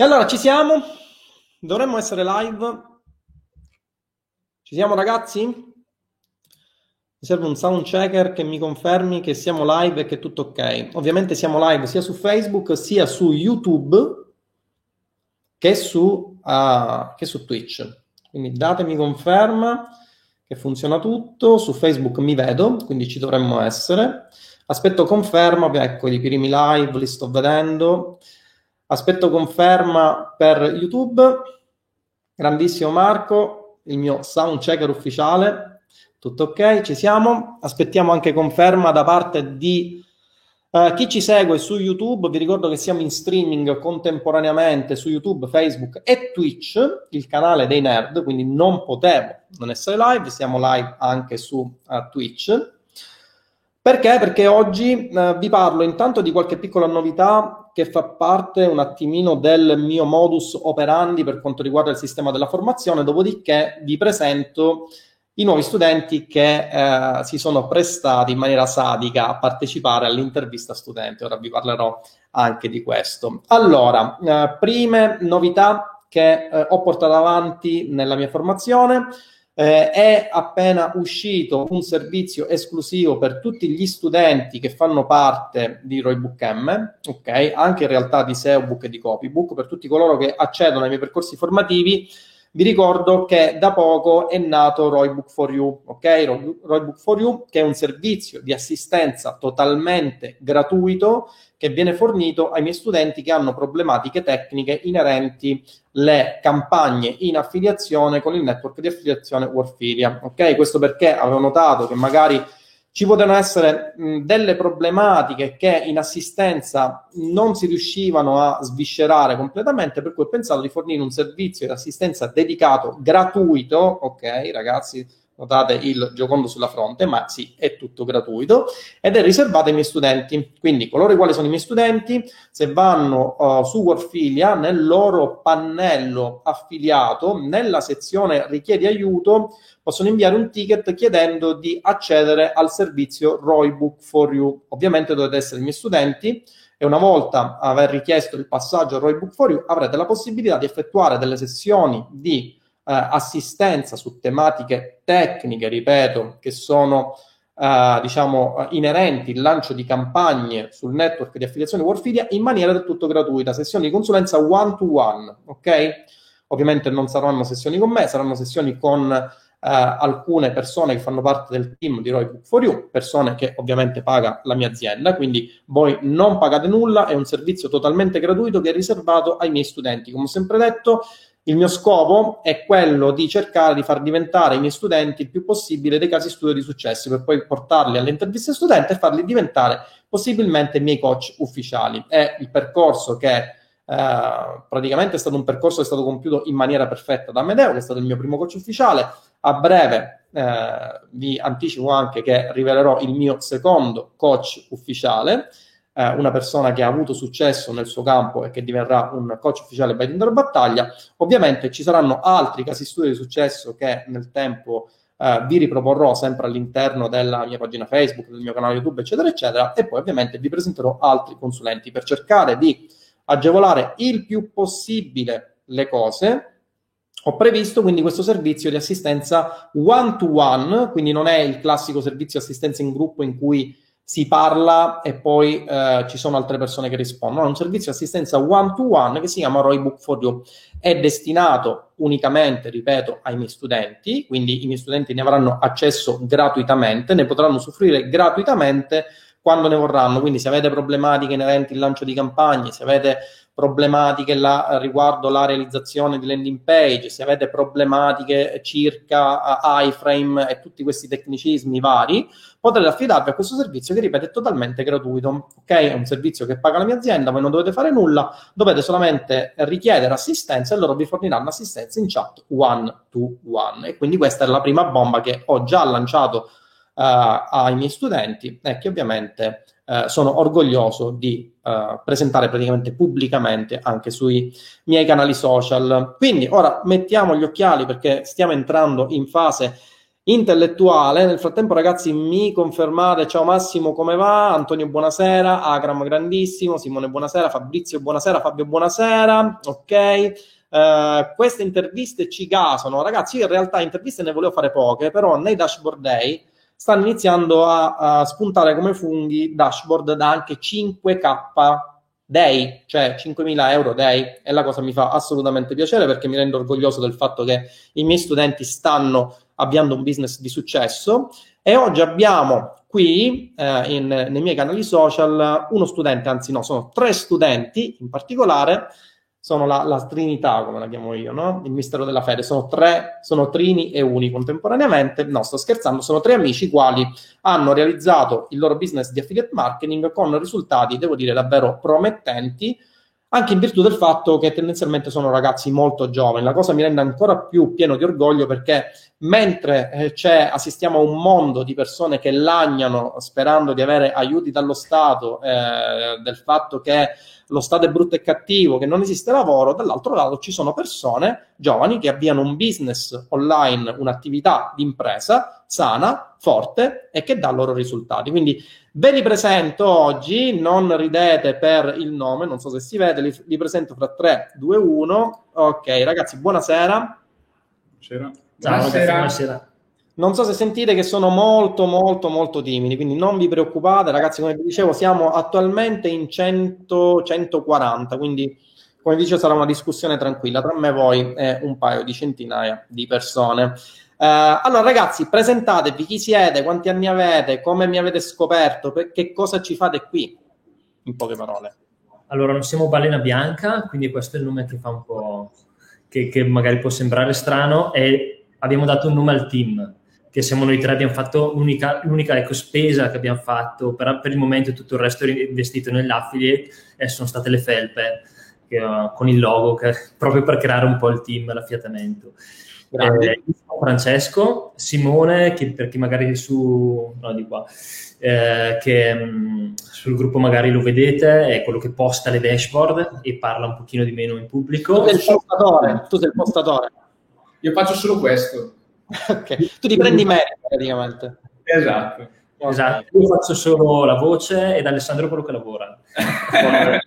E allora ci siamo? Dovremmo essere live? Ci siamo ragazzi? Mi serve un sound checker che mi confermi che siamo live e che è tutto ok. Ovviamente siamo live sia su Facebook sia su YouTube che su, uh, che su Twitch. Quindi datemi conferma che funziona tutto. Su Facebook mi vedo, quindi ci dovremmo essere. Aspetto conferma, ecco i primi live, li sto vedendo. Aspetto conferma per YouTube. Grandissimo Marco, il mio sound checker ufficiale. Tutto ok, ci siamo. Aspettiamo anche conferma da parte di uh, chi ci segue su YouTube. Vi ricordo che siamo in streaming contemporaneamente su YouTube, Facebook e Twitch, il canale dei nerd, quindi non potevo non essere live. Siamo live anche su uh, Twitch. Perché? Perché oggi uh, vi parlo intanto di qualche piccola novità che fa parte un attimino del mio modus operandi per quanto riguarda il sistema della formazione, dopodiché vi presento i nuovi studenti che eh, si sono prestati in maniera sadica a partecipare all'intervista studente. Ora vi parlerò anche di questo. Allora, eh, prime novità che eh, ho portato avanti nella mia formazione. Eh, è appena uscito un servizio esclusivo per tutti gli studenti che fanno parte di Roybook M, ok? Anche in realtà di SEObook e di Copybook, per tutti coloro che accedono ai miei percorsi formativi. Vi ricordo che da poco è nato Roybook for You, ok? Roybook for You, che è un servizio di assistenza totalmente gratuito che viene fornito ai miei studenti che hanno problematiche tecniche inerenti alle campagne in affiliazione con il network di affiliazione Warfilia. Ok, questo perché avevo notato che magari ci potevano essere mh, delle problematiche che in assistenza non si riuscivano a sviscerare completamente, per cui ho pensato di fornire un servizio di assistenza dedicato gratuito, ok, ragazzi, notate il giocondo sulla fronte, ma sì, è tutto gratuito ed è riservato ai miei studenti. Quindi coloro i quali sono i miei studenti, se vanno uh, su Warfilia, nel loro pannello affiliato, nella sezione richiedi aiuto, possono inviare un ticket chiedendo di accedere al servizio Roybook for You. Ovviamente dovete essere i miei studenti e una volta aver richiesto il passaggio a Roybook for You avrete la possibilità di effettuare delle sessioni di assistenza su tematiche tecniche, ripeto, che sono eh, diciamo inerenti al lancio di campagne sul network di affiliazione Warfilia in maniera del tutto gratuita, sessioni di consulenza one to one, ok? Ovviamente non saranno sessioni con me, saranno sessioni con eh, alcune persone che fanno parte del team di Roy Book for You, persone che ovviamente paga la mia azienda, quindi voi non pagate nulla, è un servizio totalmente gratuito che è riservato ai miei studenti. Come ho sempre detto, il mio scopo è quello di cercare di far diventare i miei studenti il più possibile dei casi studio di successo per poi portarli alle interviste studenti e farli diventare possibilmente miei coach ufficiali. È il percorso che eh, praticamente è stato un percorso che è stato compiuto in maniera perfetta da Medeo, che è stato il mio primo coach ufficiale. A breve eh, vi anticipo anche che rivelerò il mio secondo coach ufficiale eh, una persona che ha avuto successo nel suo campo e che diverrà un coach ufficiale by Tinder Battaglia. Ovviamente ci saranno altri casi studio di successo che nel tempo eh, vi riproporrò sempre all'interno della mia pagina Facebook, del mio canale YouTube, eccetera, eccetera, e poi ovviamente vi presenterò altri consulenti per cercare di agevolare il più possibile le cose. Ho previsto quindi questo servizio di assistenza one to one, quindi non è il classico servizio assistenza in gruppo in cui si parla e poi eh, ci sono altre persone che rispondono. È un servizio di assistenza one to one che si chiama Roybook for You. È destinato unicamente, ripeto, ai miei studenti, quindi i miei studenti ne avranno accesso gratuitamente, ne potranno usufruire gratuitamente quando ne vorranno. Quindi se avete problematiche inerenti al lancio di campagne, se avete problematiche la, riguardo la realizzazione di landing page, se avete problematiche circa uh, iframe e tutti questi tecnicismi vari, potrete affidarvi a questo servizio che, ripeto, è totalmente gratuito. Ok? È un servizio che paga la mia azienda, voi non dovete fare nulla, dovete solamente richiedere assistenza e loro vi forniranno assistenza in chat one to one. E quindi questa è la prima bomba che ho già lanciato ai miei studenti e che ovviamente eh, sono orgoglioso di eh, presentare praticamente pubblicamente anche sui miei canali social. Quindi ora mettiamo gli occhiali perché stiamo entrando in fase intellettuale. Nel frattempo, ragazzi, mi confermate. Ciao Massimo, come va? Antonio, buonasera. Agram, grandissimo. Simone, buonasera. Fabrizio, buonasera. Fabio, buonasera. Ok. Uh, queste interviste ci gasano, ragazzi. Io in realtà interviste ne volevo fare poche, però nei dashboard day stanno iniziando a, a spuntare come funghi dashboard da anche 5K day, cioè 5.000 euro day, e la cosa mi fa assolutamente piacere perché mi rendo orgoglioso del fatto che i miei studenti stanno avviando un business di successo. E oggi abbiamo qui eh, in, nei miei canali social uno studente, anzi no, sono tre studenti in particolare sono la, la, Trinità, come la chiamo io, no? il mistero della fede. Sono tre, sono trini e uni contemporaneamente. No, sto scherzando, sono tre amici i quali hanno realizzato il loro business di affiliate marketing con risultati, devo dire, davvero promettenti, anche in virtù del fatto che tendenzialmente sono ragazzi molto giovani. La cosa mi rende ancora più pieno di orgoglio perché mentre eh, assistiamo a un mondo di persone che lagnano sperando di avere aiuti dallo Stato, eh, del fatto che lo Stato è brutto e cattivo, che non esiste lavoro, dall'altro lato ci sono persone giovani che avviano un business online, un'attività di impresa sana, forte e che dà loro risultati. Quindi ve li presento oggi, non ridete per il nome, non so se si vede, li, li presento fra 3, 2, 1. Ok, ragazzi, buonasera. Buonasera. Ciao, buonasera. Ragazzi, buonasera. Non so se sentite che sono molto, molto, molto timidi, quindi non vi preoccupate, ragazzi. Come vi dicevo, siamo attualmente in 100, 140, quindi come vi dicevo sarà una discussione tranquilla tra me e voi e un paio di centinaia di persone. Uh, allora, ragazzi, presentatevi chi siete, quanti anni avete, come mi avete scoperto, che cosa ci fate qui, in poche parole. Allora, non siamo Balena Bianca, quindi questo è il nome che fa un po', che, che magari può sembrare strano, e abbiamo dato un nome al team che siamo noi tre, abbiamo fatto l'unica, l'unica ecco, spesa che abbiamo fatto, per, per, il momento tutto il resto è investito nell'affiliate e sono state le felpe che, uh, con il logo, che, proprio per creare un po' il team, l'affiatamento. Eh, Francesco, Simone, che per chi magari su, no, di qua, eh, che mh, mm, sul gruppo magari lo vedete, è quello che posta le dashboard e parla un pochino di meno in pubblico. Tu sei il postatore, tu sei il postatore. Io faccio solo questo. ok, tu ti prendi merito praticamente. Esatto. Okay. Esatto, io faccio solo la voce ed Alessandro quello che lavora.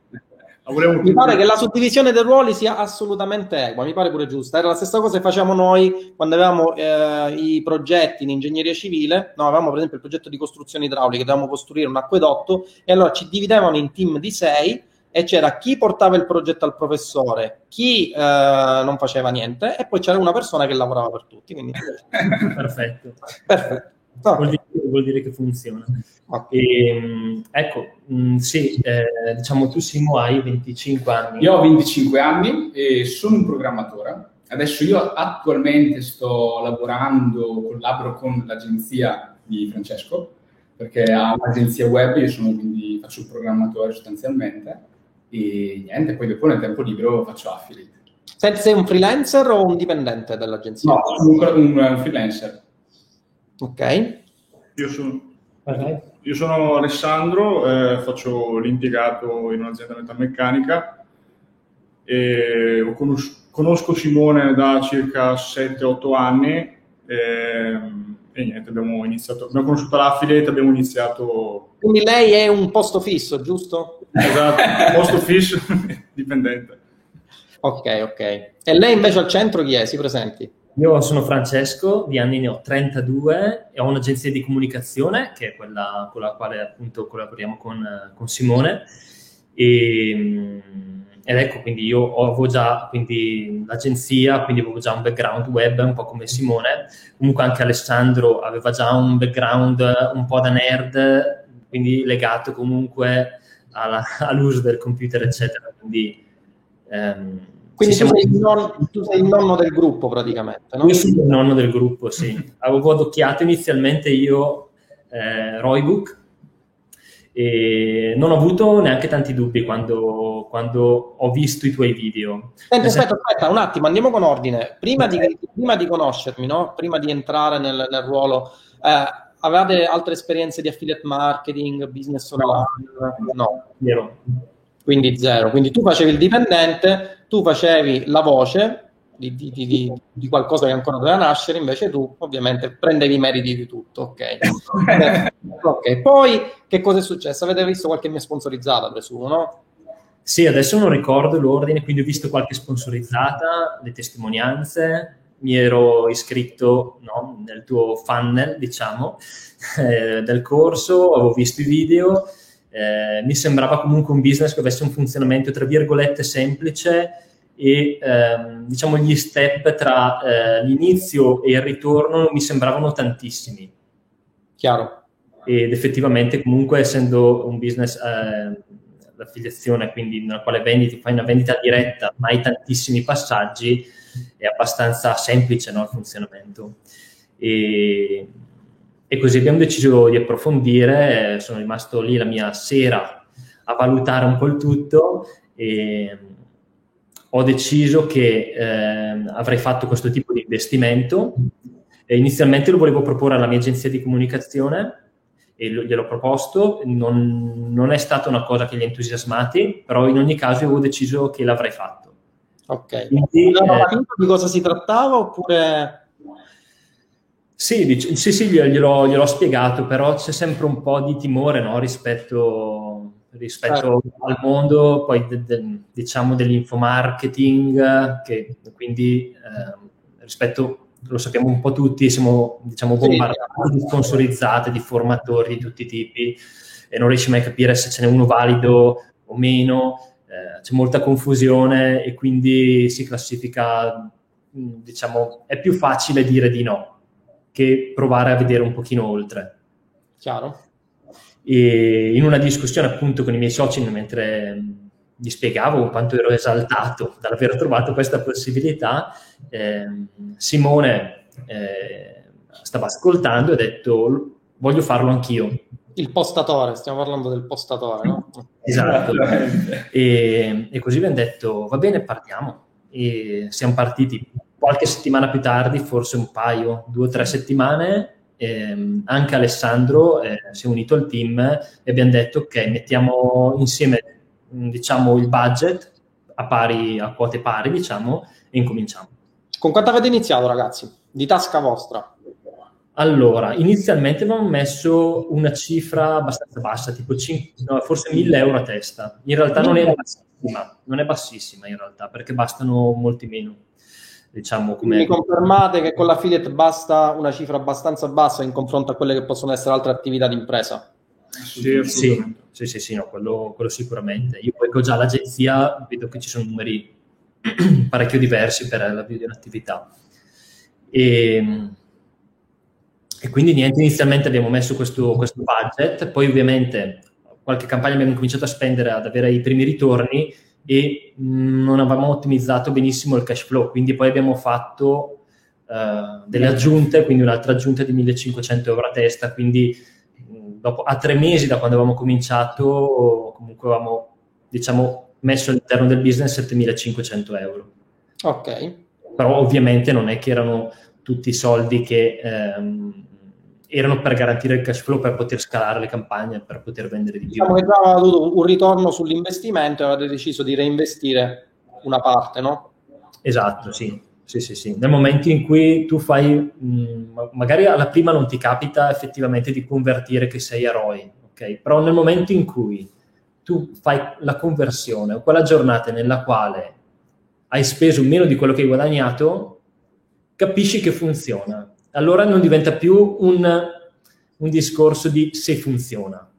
mi pare che la suddivisione dei ruoli sia assolutamente equa, mi pare pure giusta. Era la stessa cosa che facciamo noi quando avevamo eh, i progetti in ingegneria civile. No, avevamo per esempio il progetto di costruzione idraulica, dovevamo costruire un acquedotto e allora ci dividevano in team di sei e c'era chi portava il progetto al professore, chi eh, non faceva niente e poi c'era una persona che lavorava per tutti. Quindi... Perfetto. Perfetto. Okay. Vuol, dire, vuol, dire, che funziona. Okay. E, ehm, ecco, mh, mm, sì, eh, diciamo tu Simo hai 25 anni. Io ho 25 anni e sono un programmatore. Adesso io attualmente sto lavorando, collaboro con l'agenzia di Francesco, perché ha un'agenzia web, io sono quindi faccio il programmatore sostanzialmente e niente, poi dopo nel tempo libero faccio affiliate. Senti, sei un freelancer o un dipendente dell'agenzia? No, sono un, un freelancer. Ok. Io sono, okay. io sono Alessandro, eh, faccio l'impiegato in un'azienda metalmeccanica e conosco, conosco Simone da circa 7-8 anni. Eh, e niente, abbiamo iniziato, abbiamo conosciuto l'affiliate, abbiamo iniziato... Quindi lei è un posto fisso, giusto? Esatto, posto fisso, dipendente. Ok, ok. E lei invece al centro chi è? Si presenti? Io sono Francesco, di anni ne ho 32 e ho un'agenzia di comunicazione che è quella con la quale appunto collaboriamo con, con Simone. E, ed ecco, quindi io avevo già quindi, l'agenzia, quindi avevo già un background web, un po' come Simone. Comunque anche Alessandro aveva già un background un po' da nerd, quindi legato comunque alla, all'uso del computer, eccetera. Quindi, ehm, quindi tu, sei non, tu, sei il nonno del gruppo praticamente, no? Io sono il nonno del gruppo, sì. Avevo adocchiato inizialmente io eh, Roybook, e non ho avuto neanche tanti dubbi quando, quando ho visto i tuoi video. Senti, aspetta, aspetta, un attimo, andiamo con ordine. Prima, di, prima di, conoscermi, no? prima di entrare nel, nel ruolo, eh, avevate altre esperienze di affiliate marketing, business online? No, zero. Quindi zero. Quindi tu facevi il dipendente, tu facevi la voce, di, di, di, di, qualcosa che ancora doveva nascere, invece tu ovviamente prendevi i meriti di tutto, ok? ok, poi che cosa è successo? Avete visto qualche mia sponsorizzata, presumo, no? Sì, adesso non ricordo l'ordine, quindi ho visto qualche sponsorizzata, le testimonianze, mi ero iscritto no, nel tuo funnel, diciamo, eh, del corso, avevo visto i video, eh, mi sembrava comunque un business che avesse un funzionamento, tra virgolette, semplice e ehm, diciamo gli step tra eh, l'inizio e il ritorno mi sembravano tantissimi. Chiaro. Ed effettivamente comunque essendo un business eh, l'affiliazione, quindi nella quale vendi, fai una vendita diretta, ma hai tantissimi passaggi, è abbastanza semplice no, il funzionamento. E, e, così abbiamo deciso di approfondire, sono rimasto lì la mia sera a valutare un po' il tutto e ho deciso che eh, avrei fatto questo tipo di investimento. E inizialmente lo volevo proporre alla mia agenzia di comunicazione e gliel'ho proposto, non, non, è stata una cosa che li ha entusiasmati, però in ogni caso avevo deciso che l'avrei fatto. Ok, quindi eh, di cosa si trattava oppure... Sì, dic- sì, sì gliel'ho, gliel'ho, spiegato, però c'è sempre un po' di timore no? rispetto, rispetto certo. al mondo, poi de- de- diciamo dell'infomarketing, che quindi eh, rispetto lo sappiamo un po' tutti, siamo diciamo, bombardati di sponsorizzate, di formatori di tutti i tipi e non riesci mai a capire se ce n'è uno valido o meno, eh, c'è molta confusione e quindi si classifica, diciamo, è più facile dire di no che provare a vedere un pochino oltre. Chiaro. E in una discussione appunto con i miei soci mentre gli spiegavo quanto ero esaltato dall'aver trovato questa possibilità, eh, Simone eh, stava ascoltando e ha detto voglio farlo anch'io. Il postatore, stiamo parlando del postatore, no? Esatto. e, e, così abbiamo detto va bene, partiamo. E siamo partiti qualche settimana più tardi, forse un paio, due o tre settimane, eh, anche Alessandro eh, si è unito al team e abbiamo detto ok, mettiamo insieme diciamo, il budget a, pari, a quote pari, diciamo, e incominciamo. Con quanto avete iniziato, ragazzi? Di tasca vostra? Allora, inizialmente avevamo messo una cifra abbastanza bassa, tipo 5, no, forse 1000 euro a testa. In realtà non è bassissima, non è bassissima in realtà, perché bastano molti meno. Diciamo come... Mi confermate che con l'affiliate basta una cifra abbastanza bassa in confronto a quelle che possono essere altre attività di impresa? Sì, sì, sì, sì, sì no, quello, quello, sicuramente. Io poi ho già l'agenzia, vedo che ci sono numeri parecchio diversi per l'avvio di un'attività. E, e, quindi niente, inizialmente abbiamo messo questo, questo budget, poi ovviamente qualche campagna abbiamo cominciato a spendere, ad avere i primi ritorni e non avevamo ottimizzato benissimo il cash flow, quindi poi abbiamo fatto uh, delle aggiunte, quindi un'altra aggiunta di 1500 euro a testa, quindi dopo, a tre mesi da quando avevamo cominciato, comunque avevamo, diciamo, messo all'interno del business 7500 euro. Ok. Però ovviamente non è che erano tutti i soldi che ehm, erano per garantire il cash flow, per poter scalare le campagne, per poter vendere di più. Diciamo che già aveva avuto un ritorno sull'investimento e avete deciso di reinvestire una parte, no? Esatto, sì. Sì, sì, sì. Nel momento in cui tu fai, mh, magari alla prima non ti capita effettivamente di convertire che sei eroi, ok? Però nel momento in cui tu fai la conversione o quella giornata nella quale hai speso meno di quello che hai guadagnato, capisci che funziona. Allora non diventa più un, un discorso di se funziona,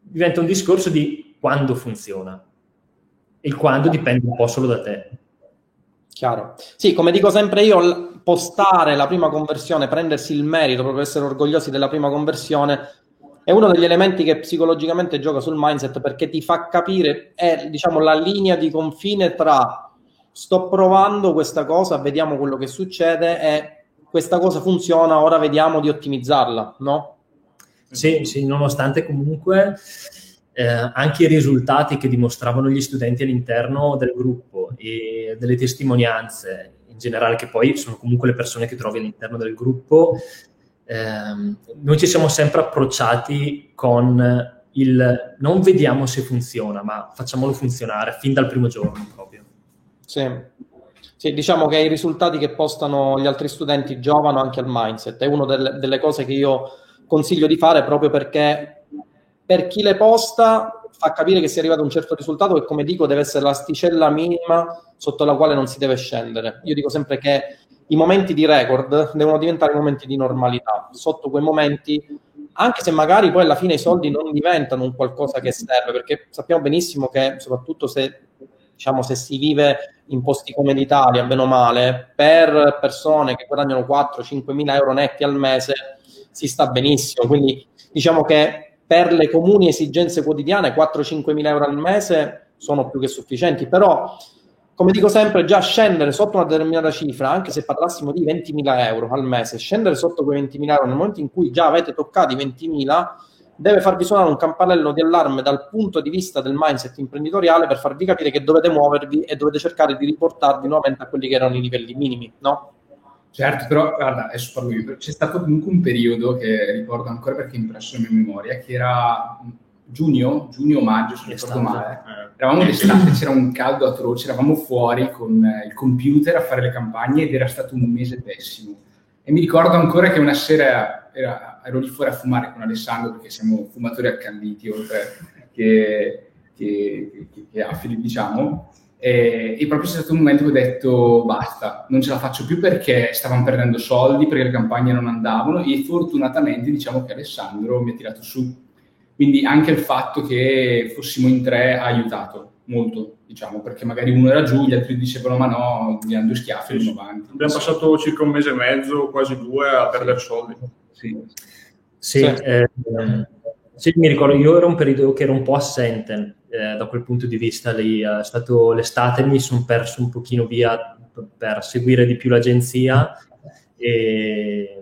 diventa un discorso di quando funziona. Il quando dipende un po' solo da te. Chiaro. Sì, come dico sempre io, postare la prima conversione, prendersi il merito, proprio essere orgogliosi della prima conversione, è uno degli elementi che psicologicamente gioca sul mindset perché ti fa capire, è diciamo la linea di confine tra sto provando questa cosa, vediamo quello che succede e questa cosa funziona, ora vediamo di ottimizzarla, no? Sì, sì nonostante comunque eh, anche i risultati che dimostravano gli studenti all'interno del gruppo e delle testimonianze in generale, che poi sono comunque le persone che trovi all'interno del gruppo, ehm, noi ci siamo sempre approcciati con il non vediamo se funziona, ma facciamolo funzionare fin dal primo giorno proprio. Sì. Sì, diciamo che i risultati che postano gli altri studenti giovano anche al mindset. È una delle, delle cose che io consiglio di fare proprio perché per chi le posta fa capire che si è arrivato a un certo risultato che, come dico, deve essere l'asticella minima sotto la quale non si deve scendere. Io dico sempre che i momenti di record devono diventare momenti di normalità. Sotto quei momenti, anche se magari poi alla fine i soldi non diventano un qualcosa che serve, perché sappiamo benissimo che soprattutto se diciamo, se si vive in posti come l'Italia, bene o male, per persone che guadagnano 4-5 mila euro netti al mese si sta benissimo. Quindi diciamo che per le comuni esigenze quotidiane 4-5 mila euro al mese sono più che sufficienti, però come dico sempre, già scendere sotto una determinata cifra, anche se parlassimo di 20.000 euro al mese, scendere sotto quei 20.000 euro nel momento in cui già avete toccato i 20.000 deve farvi suonare un campanello di allarme dal punto di vista del mindset imprenditoriale per farvi capire che dovete muovervi e dovete cercare di riportarvi nuovamente a quelli che erano i livelli minimi, no? Certo, però guarda, adesso parlo io, c'è stato comunque un periodo che ricordo ancora perché è impresso nella mia memoria, che era giugno, giugno-maggio, se non ricordo male. Eh. Eravamo d'estate, c'era un caldo atroce, eravamo fuori con eh, il computer a fare le campagne ed era stato un mese pessimo. E mi ricordo ancora che una sera era, ero lì fuori a fumare con Alessandro perché siamo fumatori accanditi oltre che, che, che, che affili, diciamo. E, e, proprio c'è stato un momento che ho detto basta, non ce la faccio più perché stavamo perdendo soldi, perché le campagne non andavano e fortunatamente diciamo che Alessandro mi ha tirato su. Quindi anche il fatto che fossimo in tre ha aiutato molto, diciamo, perché magari uno era giù, gli altri dicevano ma no, gli hanno due schiaffi sì, avanti. Abbiamo passato circa un mese e mezzo, quasi due, a perdere soldi. Sì. Sì, certo. eh, sì, mi ricordo, io ero un periodo che ero un po' assente eh, da quel punto di vista, lì è stato l'estate, mi sono perso un pochino via per seguire di più l'agenzia e,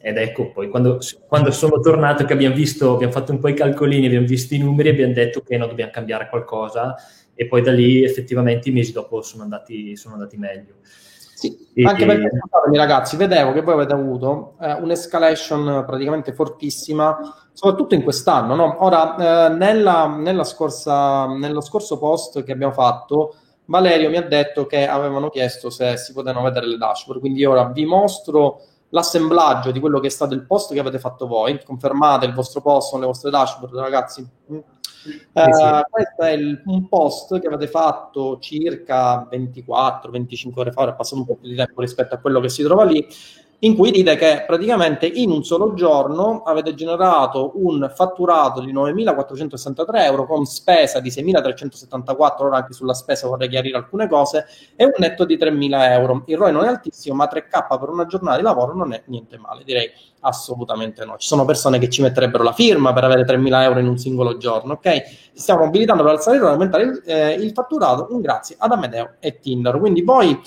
ed ecco poi quando, quando, sono tornato che abbiamo visto, abbiamo fatto un po' i calcolini, abbiamo visto i numeri, abbiamo detto che no, dobbiamo cambiare qualcosa e poi da lì effettivamente i mesi dopo sono andati, sono andati meglio. Sì, anche perché ragazzi, vedevo che voi avete avuto eh, un'escalation praticamente fortissima, soprattutto in quest'anno. No? Ora, eh, nella, nella scorsa, nello scorso post che abbiamo fatto, Valerio mi ha detto che avevano chiesto se si potevano vedere le dashboard, quindi ora vi mostro l'assemblaggio di quello che è stato il post che avete fatto voi. Confermate il vostro post con le vostre dashboard, ragazzi. Uh, questo è il, un post che avete fatto circa 24-25 ore fa, ora è passato un po' più di tempo rispetto a quello che si trova lì, in cui dite che praticamente in un solo giorno avete generato un fatturato di 9.463 euro con spesa di 6.374, ora anche sulla spesa vorrei chiarire alcune cose, e un netto di 3.000 euro. Il ROI non è altissimo, ma 3K per una giornata di lavoro non è niente male, direi assolutamente no. Ci sono persone che ci metterebbero la firma per avere 3.000 euro in un singolo giorno, ok? Ci stiamo mobilitando per alzare il ROI e aumentare il, eh, il fatturato, grazie ad Amedeo e Tinder. Quindi voi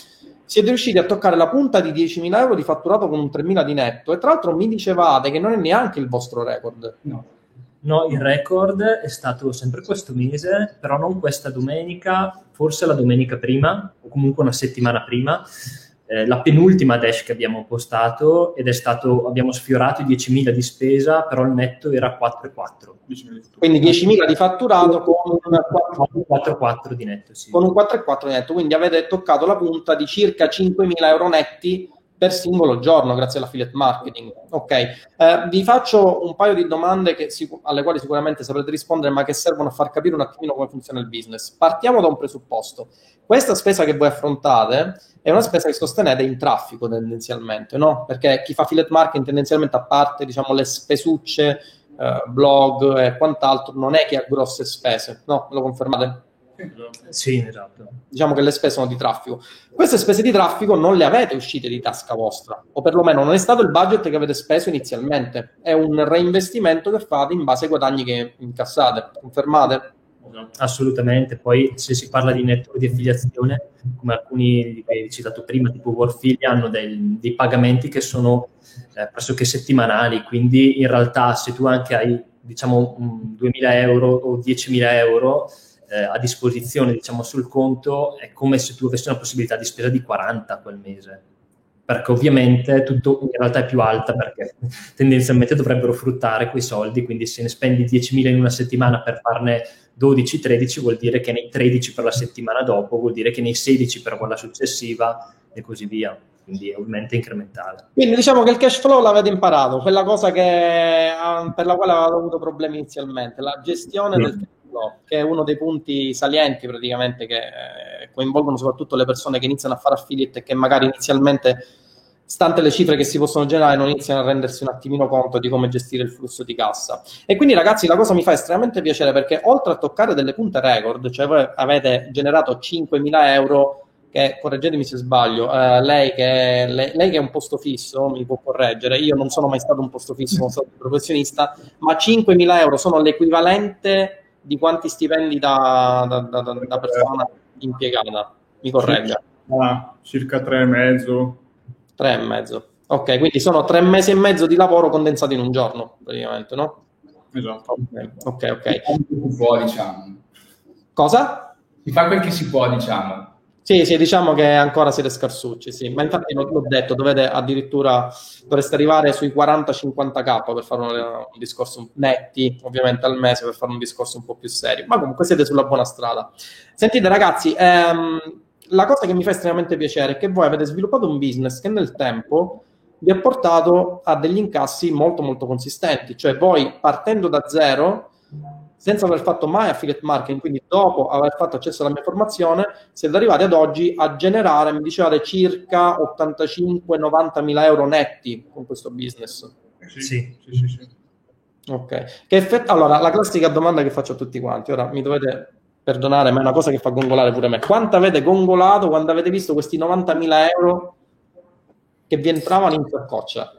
siete riusciti a toccare la punta di 10.000 euro di fatturato con un 3.000 di netto e tra l'altro mi dicevate che non è neanche il vostro record. No. No, il record è stato sempre questo mese, però non questa domenica, forse la domenica prima, o comunque una settimana prima, eh, la penultima dash che abbiamo postato ed è stato, abbiamo sfiorato i 10.000 di spesa, però il netto era 4,4. Quindi 10.000 di fatturato con un 4,4 di netto, sì. Con un 4,4 di netto, quindi avete toccato la punta di circa 5.000 euro netti per singolo giorno grazie all'affiliate marketing. Ok, eh, vi faccio un paio di domande che, alle quali sicuramente saprete rispondere, ma che servono a far capire un attimino come funziona il business. Partiamo da un presupposto. Questa spesa che voi affrontate è una spesa che sostenete in traffico tendenzialmente, no? Perché chi fa affiliate marketing tendenzialmente, a parte diciamo, le spesucce, eh, blog e quant'altro, non è che ha grosse spese, no? Me lo confermate? Sì, esatto. Diciamo che le spese sono di traffico. Queste spese di traffico non le avete uscite di tasca vostra, o perlomeno non è stato il budget che avete speso inizialmente, è un reinvestimento che fate in base ai guadagni che incassate. Confermate? Assolutamente, poi se si parla di network di affiliazione, come alcuni che hai citato prima, tipo Warfilia, hanno dei, dei pagamenti che sono eh, pressoché settimanali, quindi in realtà se tu anche hai diciamo 2.000 euro o 10.000 euro, eh, a disposizione diciamo, sul conto è come se tu avessi una possibilità di spesa di 40 quel mese perché ovviamente tutto in realtà è più alta perché tendenzialmente dovrebbero fruttare quei soldi, quindi se ne spendi 10.000 in una settimana per farne 12-13 vuol dire che nei 13 per la settimana dopo, vuol dire che nei 16 per quella successiva e così via. Quindi ovviamente incrementale. Quindi diciamo che il cash flow l'avete imparato, quella cosa che, ah, per la quale avevate avuto problemi inizialmente, la gestione sì. del cash che è uno dei punti salienti praticamente che eh, coinvolgono soprattutto le persone che iniziano a fare affiliate e che magari inizialmente stante le cifre che si possono generare, non iniziano a rendersi un attimino conto di come gestire il flusso di cassa. E quindi, ragazzi, la cosa mi fa estremamente piacere perché oltre a toccare delle punte record, cioè voi avete generato 5.000 euro, che correggetemi se sbaglio, eh, lei, che lei, lei, che è un posto fisso mi può correggere, io non sono mai stato un posto fisso, sono stato un professionista, ma 5.000 euro sono l'equivalente di quanti stipendi da, da, da, da persona impiegata. Mi corregga. Ah, circa tre e mezzo Tre e mezzo. Ok, quindi sono tre mesi e mezzo di lavoro condensati in un giorno, praticamente, no? Esatto. Ok, ok. okay. Si può, diciamo. Cosa? Si fa quel che si può, diciamo. Sì, sì, diciamo che ancora siete scarsucci, sì. Ma infatti l'ho detto, dovete addirittura, dovreste arrivare sui 40-50k per fare un, un, discorso netti, ovviamente al mese, per fare un discorso un po' più serio. Ma comunque siete sulla buona strada. Sentite ragazzi, ehm, la cosa che mi fa estremamente piacere è che voi avete sviluppato un business che nel tempo vi ha portato a degli incassi molto molto consistenti, cioè voi partendo da zero, senza aver fatto mai affiliate marketing, quindi dopo aver fatto accesso alla mia formazione, siete arrivati ad oggi a generare, mi dicevate, circa 85-90 mila euro netti con questo business. Sì, sì, sì. sì. Ok. Che effett- allora, la classica domanda che faccio a tutti quanti, ora mi dovete perdonare, ma è una cosa che fa gongolare pure me. Quanto avete gongolato quando avete visto questi 90.000 euro che vi entravano in saccoccia?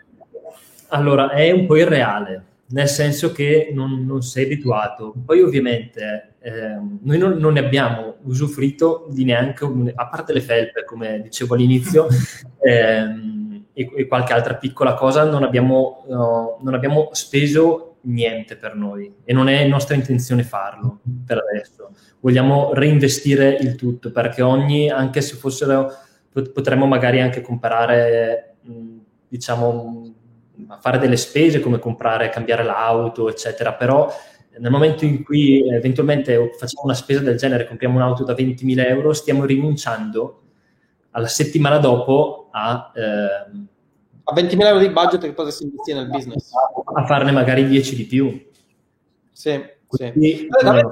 Allora, è un po' irreale, nel senso che non, non sei abituato. Poi ovviamente eh, noi non, non, ne abbiamo usufruito di neanche, un, a parte le felpe, come dicevo all'inizio, ehm, e, e, qualche altra piccola cosa, non abbiamo, no, non abbiamo speso niente per noi e non è nostra intenzione farlo per adesso. Vogliamo reinvestire il tutto perché ogni, anche se fossero, potremmo magari anche comprare, diciamo, fare delle spese come comprare, cambiare l'auto, eccetera, però nel momento in cui eventualmente facciamo una spesa del genere, compriamo un'auto da 20.000 euro, stiamo rinunciando alla settimana dopo a... Eh, a 20.000 euro di budget che potresti investire nel business. A farne magari 10 di più. Sì, Quindi, sì. Allora,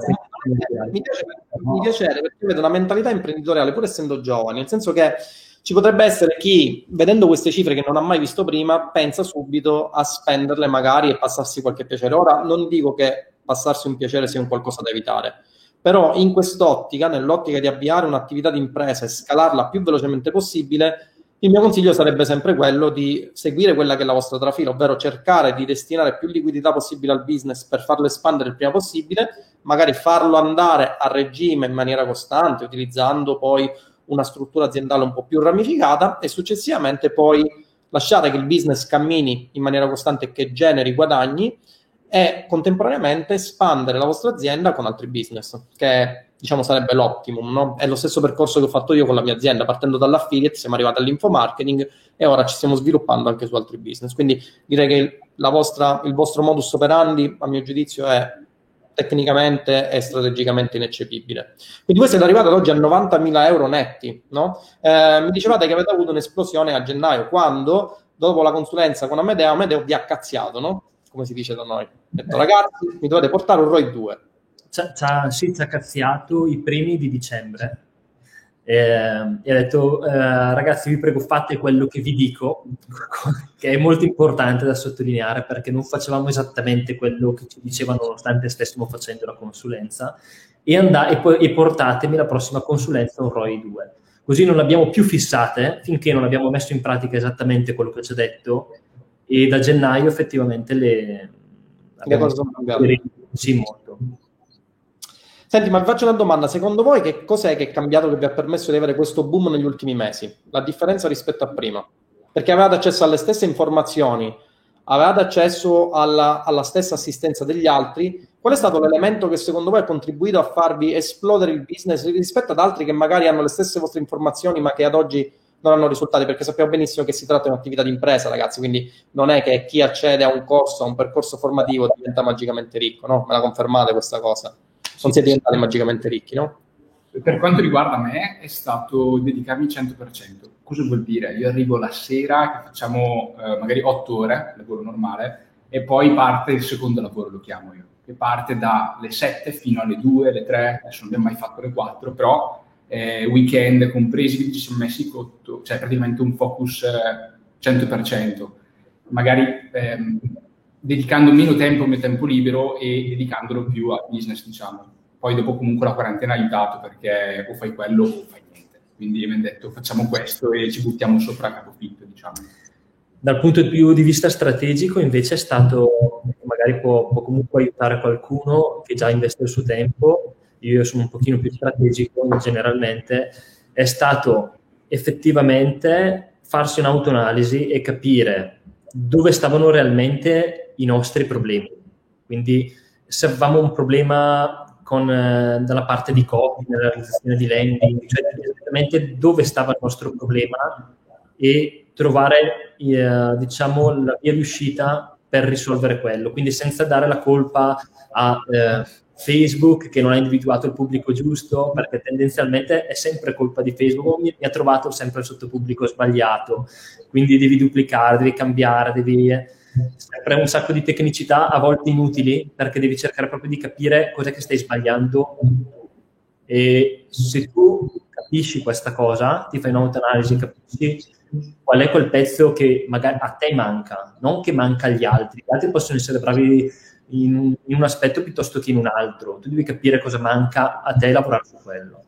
mi, piace, mi piacerebbe perché vedo una mentalità imprenditoriale, pur essendo giovani, nel senso che ci potrebbe essere chi, vedendo queste cifre che non ha mai visto prima, pensa subito a spenderle magari e passarsi qualche piacere. Ora non dico che passarsi un piacere sia un qualcosa da evitare, però in quest'ottica, nell'ottica di avviare un'attività di impresa e scalarla più velocemente possibile, il mio consiglio sarebbe sempre quello di seguire quella che è la vostra trafila, ovvero cercare di destinare più liquidità possibile al business per farlo espandere il prima possibile, magari farlo andare a regime in maniera costante, utilizzando poi una struttura aziendale un po' più ramificata e successivamente poi lasciare che il business cammini in maniera costante e che generi guadagni e contemporaneamente espandere la vostra azienda con altri business, che diciamo sarebbe l'optimum, no? È lo stesso percorso che ho fatto io con la mia azienda, partendo dall'affiliate, siamo arrivati all'infomarketing e ora ci stiamo sviluppando anche su altri business. Quindi direi che vostra, il vostro modus operandi, a mio giudizio, è tecnicamente e strategicamente ineccepibile. Quindi voi siete arrivati ad oggi a 90.000 euro netti, no? Eh, mi dicevate che avete avuto un'esplosione a gennaio, quando, dopo la consulenza con Amedeo, Amedeo vi ha cazziato, no? Come si dice da noi. Ha detto, ragazzi, mi dovete portare un ROI 2 ci ha, sì, ci ha cazziato i primi di dicembre eh, e ha detto eh, ragazzi vi prego fate quello che vi dico che è molto importante da sottolineare perché non facevamo esattamente quello che ci dicevano nonostante stessimo facendo la consulenza. E, and- e, poi, e portatemi la prossima consulenza un ROI 2 così non l'abbiamo più fissate finché non abbiamo messo in pratica esattamente quello che ci ha detto e da gennaio effettivamente le, le cose sono cambiate. sì molto Senti, ma vi faccio una domanda. Secondo voi che cos'è che è cambiato che vi ha permesso di avere questo boom negli ultimi mesi? La differenza rispetto a prima? Perché avevate accesso alle stesse informazioni, avevate accesso alla, alla stessa assistenza degli altri. Qual è stato l'elemento che secondo voi ha contribuito a farvi esplodere il business rispetto ad altri che magari hanno le stesse vostre informazioni ma che ad oggi non hanno risultati perché sappiamo benissimo che si tratta di un'attività di impresa, ragazzi, quindi non è che chi accede a un corso, a un percorso formativo diventa magicamente ricco, no? Me la confermate questa cosa? Non si è diventati magicamente ricchi, no? Per quanto riguarda me è stato dedicarmi 100%. Cosa vuol dire? Io arrivo la sera, facciamo eh, magari 8 ore, lavoro normale, e poi parte il secondo lavoro, lo chiamo io, che parte dalle 7 fino alle 2, alle 3, adesso non abbiamo mai fatto le 4, però eh, weekend compresi, ci siamo messi cotto, cioè praticamente un focus eh, 100%, magari ehm, dedicando meno tempo al mio tempo libero e dedicandolo più al business, diciamo. Poi dopo comunque la quarantena ha aiutato perché o fai quello o fai niente. Quindi mi hanno detto facciamo questo e ci buttiamo sopra a capofitto, diciamo. Dal punto di vista strategico invece è stato, magari può, può comunque aiutare qualcuno che già investe il suo tempo, io sono un pochino più strategico generalmente, è stato effettivamente farsi un'autoanalisi e capire dove stavano realmente i nostri problemi. Quindi se avevamo un problema con, eh, dalla parte di copy, nella realizzazione di landing, cioè esattamente dove stava il nostro problema e trovare eh, diciamo, la via di uscita per risolvere quello. Quindi senza dare la colpa a eh, Facebook che non ha individuato il pubblico giusto, perché tendenzialmente è sempre colpa di Facebook, mi, mi ha trovato sempre il sottopubblico sbagliato, quindi devi duplicare, devi cambiare, devi sempre un sacco di tecnicità, a volte inutili, perché devi cercare proprio di capire cos'è che stai sbagliando. E se tu capisci questa cosa, ti fai un'autoanalisi, capisci qual è quel pezzo che magari a te manca, non che manca agli altri. Gli altri possono essere bravi in, in un aspetto piuttosto che in un altro. Tu devi capire cosa manca a te e lavorare su quello.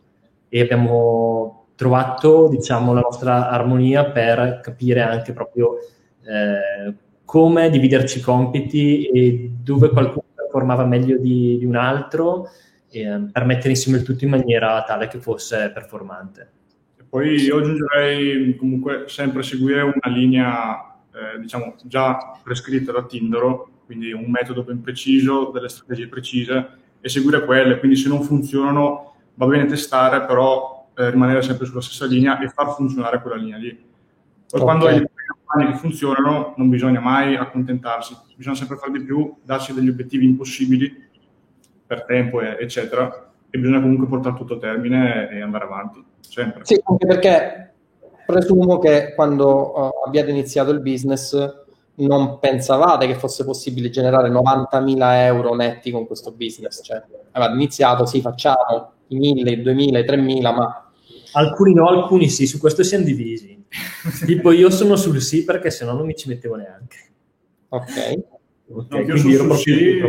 E abbiamo trovato, diciamo, la nostra armonia per capire anche proprio eh, come dividerci i compiti e dove qualcuno performava meglio di, di un altro eh, per mettere insieme il tutto in maniera tale che fosse performante. E poi io aggiungerei comunque sempre seguire una linea eh, diciamo già prescritta da Tindaro, quindi un metodo ben preciso, delle strategie precise e seguire quelle, quindi se non funzionano va bene testare, però eh, rimanere sempre sulla stessa linea e far funzionare quella linea lì. Poi okay. quando hai campagne che funzionano non bisogna mai accontentarsi, bisogna sempre fare di più, darsi degli obiettivi impossibili per tempo, eccetera, e bisogna comunque portare tutto a termine e andare avanti, sempre. Sì, anche perché presumo che quando uh, abbiate iniziato il business non pensavate che fosse possibile generare 90.000 euro netti con questo business, cioè avete iniziato, sì, facciamo i 1.000, i 2.000, i 3.000, ma... Alcuni no, alcuni sì, su questo siamo divisi. tipo io sono sul sì perché se no non mi ci mettevo neanche. Ok. okay no, quindi ero proprio, sì.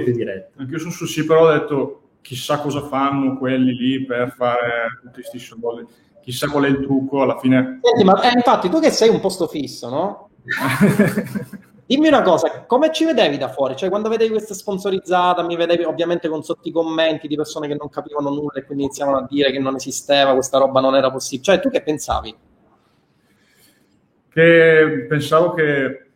Anche io sono sul sì, però ho detto chissà cosa fanno quelli lì per fare tutti questi soldi, chissà qual è il trucco alla fine. Senti, ma eh, infatti tu che sei un posto fisso, no? Dimmi una cosa, come ci vedevi da fuori? Cioè, quando vedevi questa sponsorizzata, mi vedevi ovviamente con sotto i commenti di persone che non capivano nulla e quindi iniziavano a dire che non esisteva, questa roba non era possibile. Cioè, tu che pensavi? Che pensavo che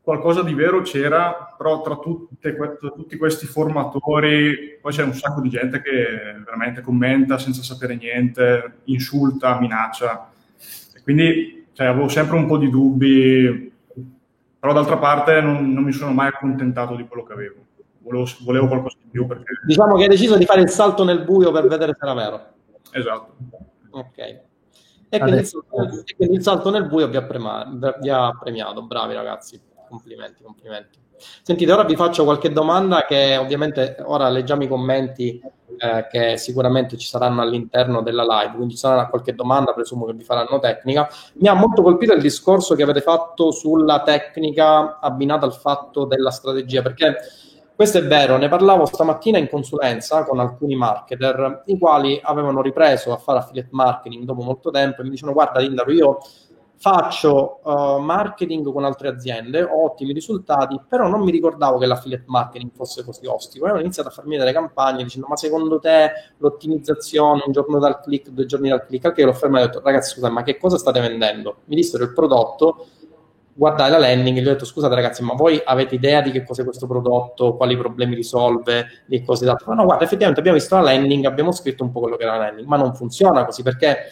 qualcosa di vero c'era, però tra, tutte, tra tutti questi formatori poi c'è un sacco di gente che veramente commenta senza sapere niente, insulta, minaccia. E quindi cioè, avevo sempre un po' di dubbi però d'altra parte non, non mi sono mai accontentato di quello che avevo. Volevo, volevo, qualcosa di più. Perché... Diciamo che hai deciso di fare il salto nel buio per vedere se era vero. Esatto. Ok. E quindi, il salto, e quindi il salto nel buio vi ha, prema, vi ha premiato. Bravi ragazzi, complimenti, complimenti. Sentite, ora vi faccio qualche domanda che ovviamente ora leggiamo i commenti eh, che sicuramente ci saranno all'interno della live, quindi ci sarà qualche domanda, presumo che vi faranno tecnica. Mi ha molto colpito il discorso che avete fatto sulla tecnica abbinata al fatto della strategia, perché questo è vero, ne parlavo stamattina in consulenza con alcuni marketer, i quali avevano ripreso a fare affiliate marketing dopo molto tempo e mi dicono guarda Tindaro, io faccio uh, marketing con altre aziende, ho ottimi risultati, però non mi ricordavo che l'affiliate marketing fosse così ostico. E ho iniziato a farmi delle campagne dicendo: Ma secondo te l'ottimizzazione un giorno dal click, due giorni dal click? Anche io l'ho fermato e ho detto: Ragazzi, scusa, ma che cosa state vendendo? Mi dissero il prodotto. Guardai la landing e gli ho detto: Scusate, ragazzi, ma voi avete idea di che cos'è questo prodotto, quali problemi risolve, di cose d'altro? Ma no, guarda, effettivamente abbiamo visto la landing, abbiamo scritto un po' quello che era la landing, ma non funziona così perché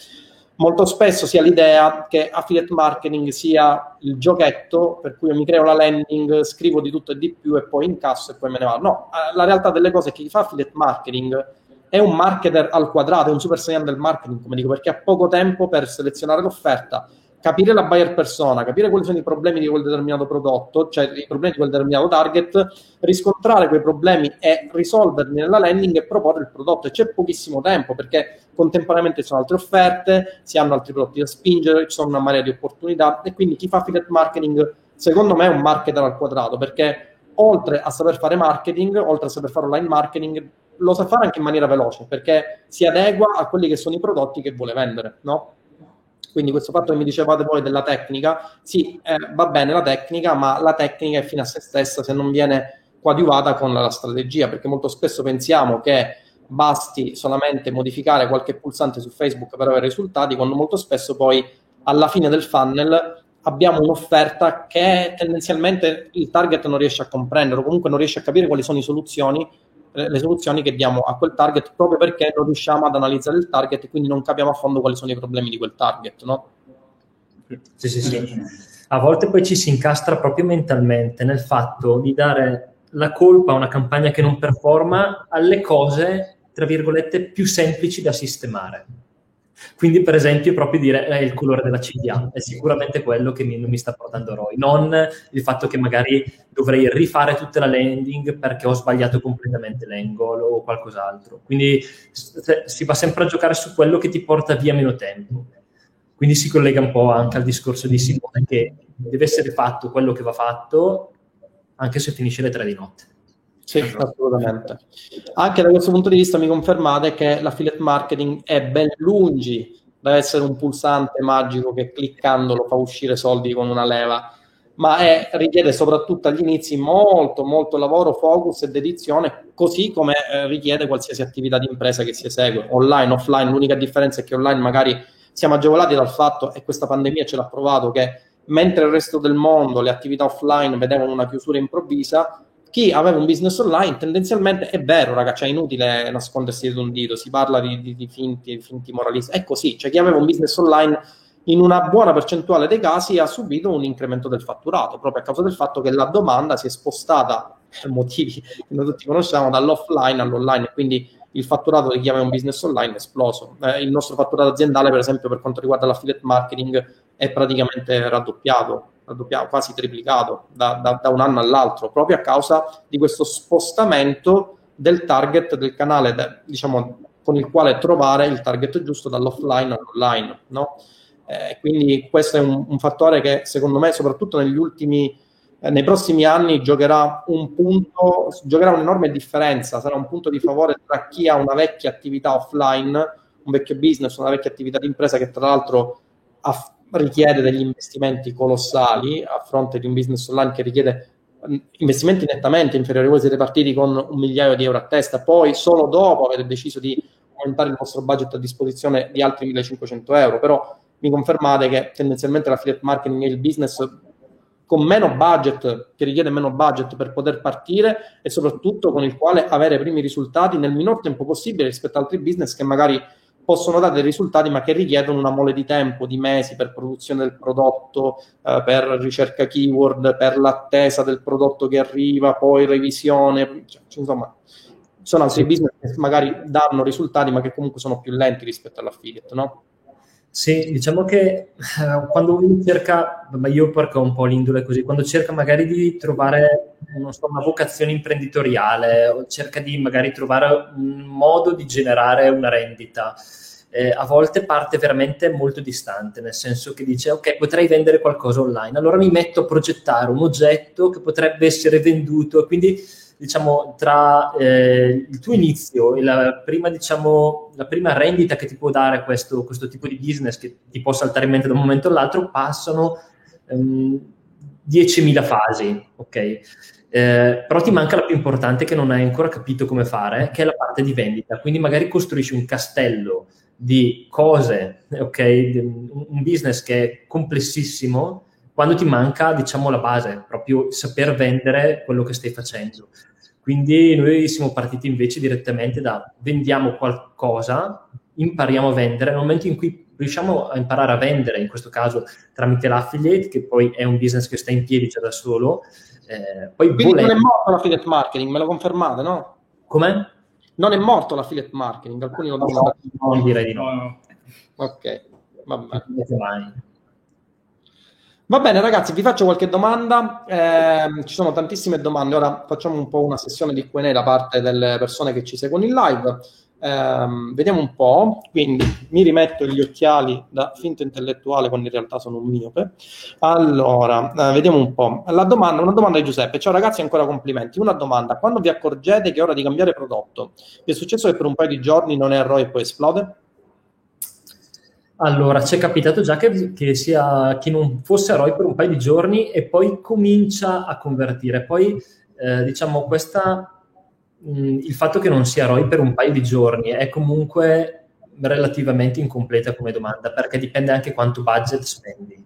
molto spesso si ha l'idea che affiliate marketing sia il giochetto per cui io mi creo la landing, scrivo di tutto e di più e poi incasso e poi me ne vado. No, eh, la realtà delle cose è che chi fa affiliate marketing è un marketer al quadrato, è un super saiyan del marketing, come dico, perché ha poco tempo per selezionare l'offerta, capire la buyer persona, capire quali sono i problemi di quel determinato prodotto, cioè i problemi di quel determinato target, riscontrare quei problemi e risolverli nella landing e proporre il prodotto. E c'è pochissimo tempo perché contemporaneamente ci sono altre offerte, si hanno altri prodotti da spingere, ci sono una marea di opportunità e quindi chi fa affiliate marketing secondo me è un marketer al quadrato perché oltre a saper fare marketing, oltre a saper fare online marketing, lo sa fare anche in maniera veloce perché si adegua a quelli che sono i prodotti che vuole vendere, no? Quindi questo fatto che mi dicevate voi della tecnica, sì, eh, va bene la tecnica, ma la tecnica è fine a se stessa se non viene coadiuvata con la strategia, perché molto spesso pensiamo che basti solamente modificare qualche pulsante su Facebook per avere risultati, quando molto spesso poi alla fine del funnel abbiamo un'offerta che tendenzialmente il target non riesce a comprendere o comunque non riesce a capire quali sono le soluzioni, le soluzioni che diamo a quel target proprio perché non riusciamo ad analizzare il target e quindi non capiamo a fondo quali sono i problemi di quel target, no? Sì, sì, sì. A volte poi ci si incastra proprio mentalmente nel fatto di dare la colpa a una campagna che non performa alle cose, tra virgolette, più semplici da sistemare. Quindi, per esempio, proprio dire è il colore della CDA è sicuramente quello che mi, mi sta portando ROI, non il fatto che magari dovrei rifare tutta la landing perché ho sbagliato completamente l'angle o qualcos'altro. Quindi si va sempre a giocare su quello che ti porta via meno tempo. Quindi si collega un po' anche al discorso di Simone che deve essere fatto quello che va fatto anche se finisce le tre di notte. Sì, assolutamente. Anche da questo punto di vista mi confermate che l'affiliate marketing è ben lungi da essere un pulsante magico che cliccandolo fa uscire soldi con una leva, ma è, richiede soprattutto agli inizi molto, molto lavoro, focus e dedizione, così come eh, richiede qualsiasi attività di impresa che si esegue, online, offline. L'unica differenza è che online magari siamo agevolati dal fatto, e questa pandemia ce l'ha provato, che mentre il resto del mondo le attività offline vedevano una chiusura improvvisa, chi aveva un business online tendenzialmente è vero, ragazzi, è inutile nascondersi dietro un dito, si parla di, di, di finti, finti moralisti, è così, cioè chi aveva un business online in una buona percentuale dei casi ha subito un incremento del fatturato, proprio a causa del fatto che la domanda si è spostata, per motivi che noi tutti conosciamo, dall'offline all'online, quindi il fatturato di chi aveva un business online è esploso. Eh, il nostro fatturato aziendale, per esempio, per quanto riguarda l'affiliate marketing, è praticamente raddoppiato raddoppiato, quasi triplicato da, da, da, un anno all'altro, proprio a causa di questo spostamento del target del canale, de, diciamo, con il quale trovare il target giusto dall'offline all'online. No? Eh, quindi questo è un, un, fattore che secondo me, soprattutto negli ultimi, eh, nei prossimi anni, giocherà un punto, giocherà un'enorme differenza, sarà un punto di favore tra chi ha una vecchia attività offline, un vecchio business, una vecchia attività di impresa che tra l'altro ha richiede degli investimenti colossali a fronte di un business online che richiede mm, investimenti nettamente inferiori. Voi siete partiti con un migliaio di euro a testa, poi solo dopo avete deciso di aumentare il vostro budget a disposizione di altri 1500 euro, però mi confermate che tendenzialmente l'affiliate marketing è il business con meno budget, che richiede meno budget per poter partire e soprattutto con il quale avere primi risultati nel minor tempo possibile rispetto ad altri business che magari possono dare dei risultati ma che richiedono una mole di tempo, di mesi per produzione del prodotto, eh, per ricerca keyword, per l'attesa del prodotto che arriva, poi revisione, cioè, insomma sono altri business che magari danno risultati ma che comunque sono più lenti rispetto all'affiliate, no? Sì, diciamo che eh, quando uno cerca, ma io perché ho un po' l'indole così, quando cerca magari di trovare so, una vocazione imprenditoriale o cerca di magari trovare un modo di generare una rendita, eh, a volte parte veramente molto distante, nel senso che dice ok, potrei vendere qualcosa online, allora mi metto a progettare un oggetto che potrebbe essere venduto, quindi diciamo, tra eh, il tuo inizio e la prima, diciamo, la prima rendita che ti può dare questo, questo, tipo di business che ti può saltare in mente da un momento all'altro, passano ehm, 10.000 fasi, ok? Eh, però ti manca la più importante che non hai ancora capito come fare, che è la parte di vendita. Quindi magari costruisci un castello di cose, ok? Un business che è complessissimo, quando ti manca, diciamo, la base, proprio saper vendere quello che stai facendo. Quindi noi siamo partiti invece direttamente da vendiamo qualcosa impariamo a vendere, nel momento in cui riusciamo a imparare a vendere, in questo caso tramite l'affiliate, che poi è un business che sta in piedi già da solo, eh, poi Quindi volendo... non è morto l'affiliate marketing, me lo confermate, no? Come? Non è morto l'affiliate marketing, alcuni lo dicono. No, non direi di no. Ok, va bene. Va bene ragazzi, vi faccio qualche domanda, eh, ci sono tantissime domande, ora facciamo un po' una sessione di Q&A da parte delle persone che ci seguono in live. Um, vediamo un po', quindi mi rimetto gli occhiali da finto intellettuale quando in realtà sono un miope. Allora, uh, vediamo un po'. La domanda, una domanda di Giuseppe. Ciao ragazzi, ancora complimenti. Una domanda, quando vi accorgete che è ora di cambiare prodotto? Vi è successo che per un paio di giorni non è ROI e poi esplode? Allora, ci è capitato già che, che, sia, che non fosse ROI per un paio di giorni e poi comincia a convertire. Poi, eh, diciamo, questa Mm, il fatto che non sia ROI per un paio di giorni è comunque relativamente incompleta come domanda perché dipende anche quanto budget spendi.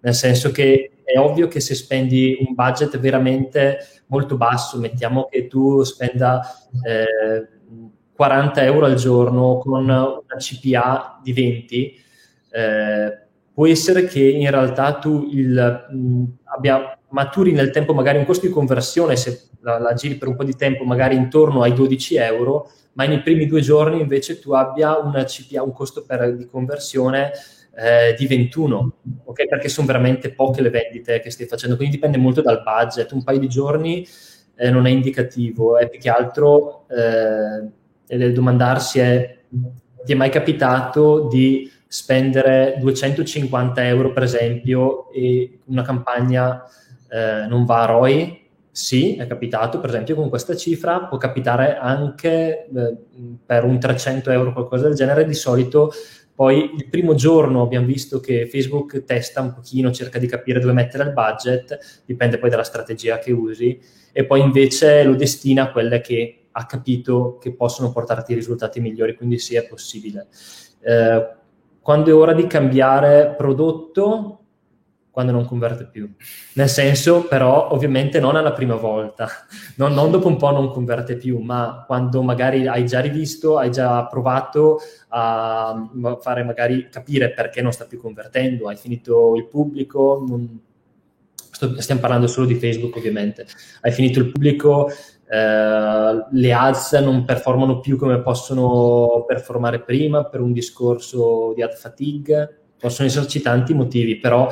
Nel senso che è ovvio che se spendi un budget veramente molto basso, mettiamo che tu spenda eh, 40 euro al giorno con una CPA di 20, eh, può essere che in realtà tu il, mh, mm, abbia, maturi nel tempo magari un costo di conversione, se la, la, giri per un po' di tempo magari intorno ai 12 euro, ma nei primi due giorni invece tu abbia una CPA, un costo per, di conversione eh, di 21, ok? Perché sono veramente poche le vendite che stai facendo, quindi dipende molto dal budget. Un paio di giorni eh, non è indicativo, è più che altro eh, domandarsi è ti è mai capitato di spendere 250 euro per esempio e una campagna eh, non va a ROI sì, è capitato, per esempio, con questa cifra può capitare anche eh, per un 300 euro, qualcosa del genere. Di solito, poi il primo giorno abbiamo visto che Facebook testa un pochino, cerca di capire dove mettere il budget, dipende poi dalla strategia che usi, e poi invece lo destina a quelle che ha capito che possono portarti risultati migliori, quindi sì, è possibile. Eh, quando è ora di cambiare prodotto, quando non converte più. Nel senso, però, ovviamente non alla prima volta, non, non, dopo un po' non converte più, ma quando magari hai già rivisto, hai già provato a fare magari capire perché non sta più convertendo, hai finito il pubblico, non, sto, stiamo parlando solo di Facebook ovviamente, hai finito il pubblico, eh, le ads non performano più come possono performare prima per un discorso di ad fatigue, possono esserci tanti motivi, però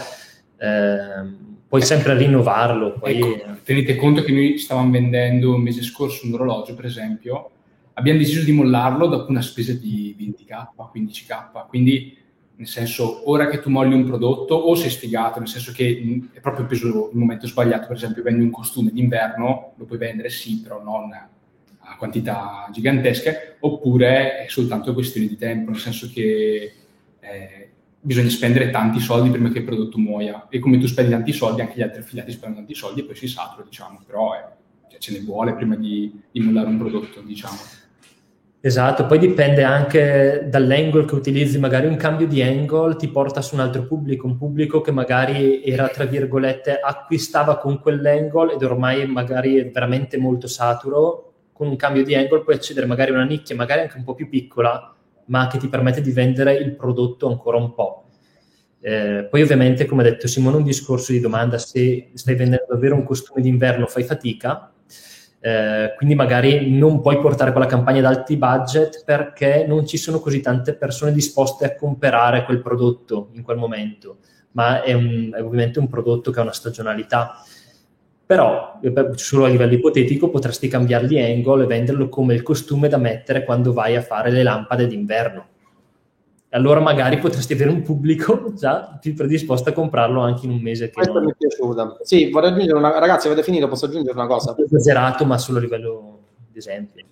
eh, puoi sempre rinnovarlo. Poi... Ecco, tenete conto che noi stavamo vendendo un mese scorso un orologio, per esempio, abbiamo deciso di mollarlo dopo una spesa di 20k, 15k, quindi nel senso ora che tu molli un prodotto o sei sfigato, nel senso che è proprio preso il momento sbagliato, per esempio vendi un costume d'inverno, lo puoi vendere sì, però non a quantità gigantesche, oppure è soltanto questione di tempo, nel senso che eh, bisogna spendere tanti soldi prima che il prodotto muoia. E come tu spendi tanti soldi anche gli altri affiliati spendono tanti soldi e poi si satura diciamo però è, cioè, ce ne vuole prima di, di mollare un prodotto diciamo Esatto, poi dipende anche dall'angle che utilizzi, magari un cambio di angle ti porta su un altro pubblico, un pubblico che magari era, tra virgolette, acquistava con quell'angle ed ormai magari è veramente molto saturo, con un cambio di angle puoi accedere magari a una nicchia, magari anche un po' più piccola, ma che ti permette di vendere il prodotto ancora un po'. Eh, poi ovviamente, come ha detto Simone, un discorso di domanda, se stai vendendo davvero un costume d'inverno fai fatica, eh, quindi magari non puoi portare quella campagna ad alti budget perché non ci sono così tante persone disposte a comprare quel prodotto in quel momento, ma è, un, è ovviamente un prodotto che ha una stagionalità però solo a livello ipotetico potresti cambiare di angle e venderlo come il costume da mettere quando vai a fare le lampade d'inverno. Allora magari potresti avere un pubblico già più predisposto a comprarlo anche in un mese. Che Questa non... mi è piaciuta. Sì, vorrei aggiungere una... Ragazzi, avete finito? Posso aggiungere una cosa? Esagerato, ma solo a livello di esempio.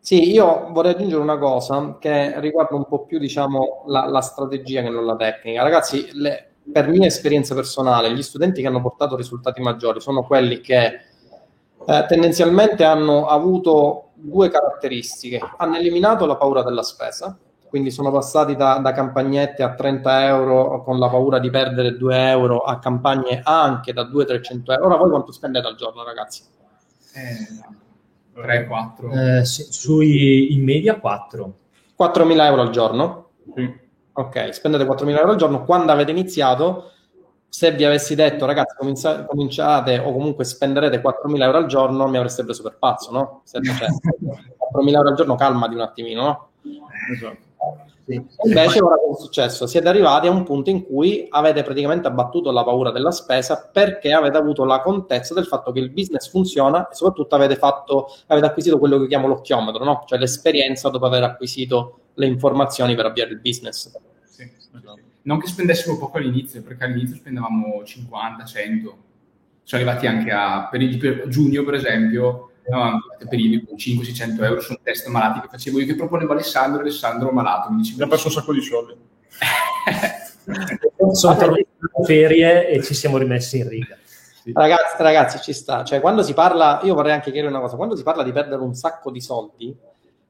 Sì, io vorrei aggiungere una cosa che riguarda un po' più, diciamo, la, la strategia che non la tecnica. Ragazzi, le, per mia esperienza personale, gli studenti che hanno portato risultati maggiori sono quelli che eh, tendenzialmente hanno avuto due caratteristiche. Hanno eliminato la paura della spesa, quindi sono passati da, da, campagnette a 30 euro con la paura di perdere 2 euro a campagne anche da 200-300 euro. Ora voi quanto spendete al giorno, ragazzi? Eh, 3-4. Eh, sui, in media 4. 4.000 euro al giorno? Sì. Ok, spendete 4.000 euro al giorno. Quando avete iniziato, se vi avessi detto ragazzi comincia- cominciate o comunque spenderete 4.000 euro al giorno, mi avreste preso per pazzo, no? Se, cioè, 4.000 euro al giorno, calmati un attimino, no? Esatto. Sì. Invece ora cosa è successo? Siete arrivati a un punto in cui avete praticamente abbattuto la paura della spesa perché avete avuto la contezza del fatto che il business funziona e soprattutto avete, fatto, avete acquisito quello che chiamo l'occhiometro, no? cioè l'esperienza dopo aver acquisito le informazioni per avviare il business. Sì. Non che spendessimo poco all'inizio, perché all'inizio spendevamo 50, 100. Sono arrivati anche a periodi per giugno, per esempio, no, periodi con 500-600 euro su un test malati che facevo io, che proponevo Alessandro, Alessandro malato. Mi diceva, perso un sacco di soldi. Sono tornati in ferie e ci siamo rimessi in riga. Ragazzi, ragazzi, ci sta. Cioè, quando si parla, io vorrei anche chiedere una cosa, quando si parla di perdere un sacco di soldi,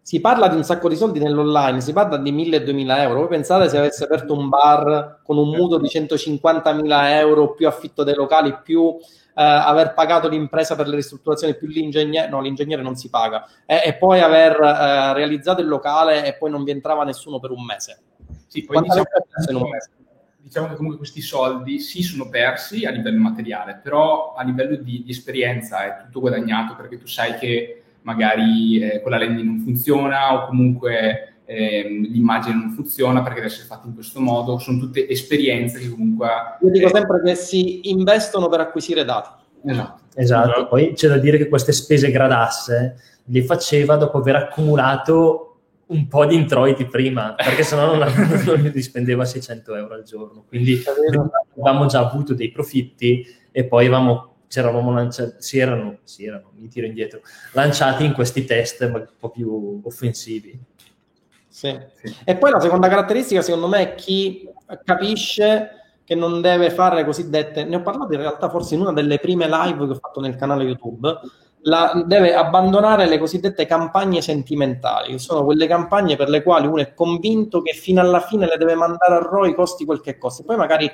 si parla di un sacco di soldi nell'online, si parla di 1000-2000 euro. Voi pensate se avesse aperto un bar con un mutuo di 150.000 euro più affitto dei locali, più eh, aver pagato l'impresa per le ristrutturazioni più l'ingegnere, no, l'ingegnere non si paga, e, e poi aver eh, realizzato il locale e poi non vi entrava nessuno per un mese. Sì, poi diciamo, diciamo, diciamo, che comunque questi soldi sì sono persi a livello materiale, però a livello di, di esperienza è tutto guadagnato perché tu sai che magari eh, quella landing non funziona o comunque ehm, l'immagine non funziona perché deve essere fatta in questo modo, sono tutte esperienze che comunque... Io dico eh, sempre che si investono per acquisire dati. Esatto. Esatto, poi c'è da dire che queste spese gradasse le faceva dopo aver accumulato un po' di introiti prima, perché sennò non, non li spendeva 600 euro al giorno. Quindi avevamo già avuto dei profitti e poi avevamo, c'eravamo lanciati, si erano, si erano, mi tiro indietro, lanciati in questi test un po' più offensivi. Sì. sì. E poi la seconda caratteristica, secondo me, è chi capisce che non deve fare le cosiddette. Ne ho parlato in realtà forse in una delle prime live che ho fatto nel canale YouTube. La, deve abbandonare le cosiddette campagne sentimentali, che sono quelle campagne per le quali uno è convinto che fino alla fine le deve mandare a ROI costi quel che costi. Poi magari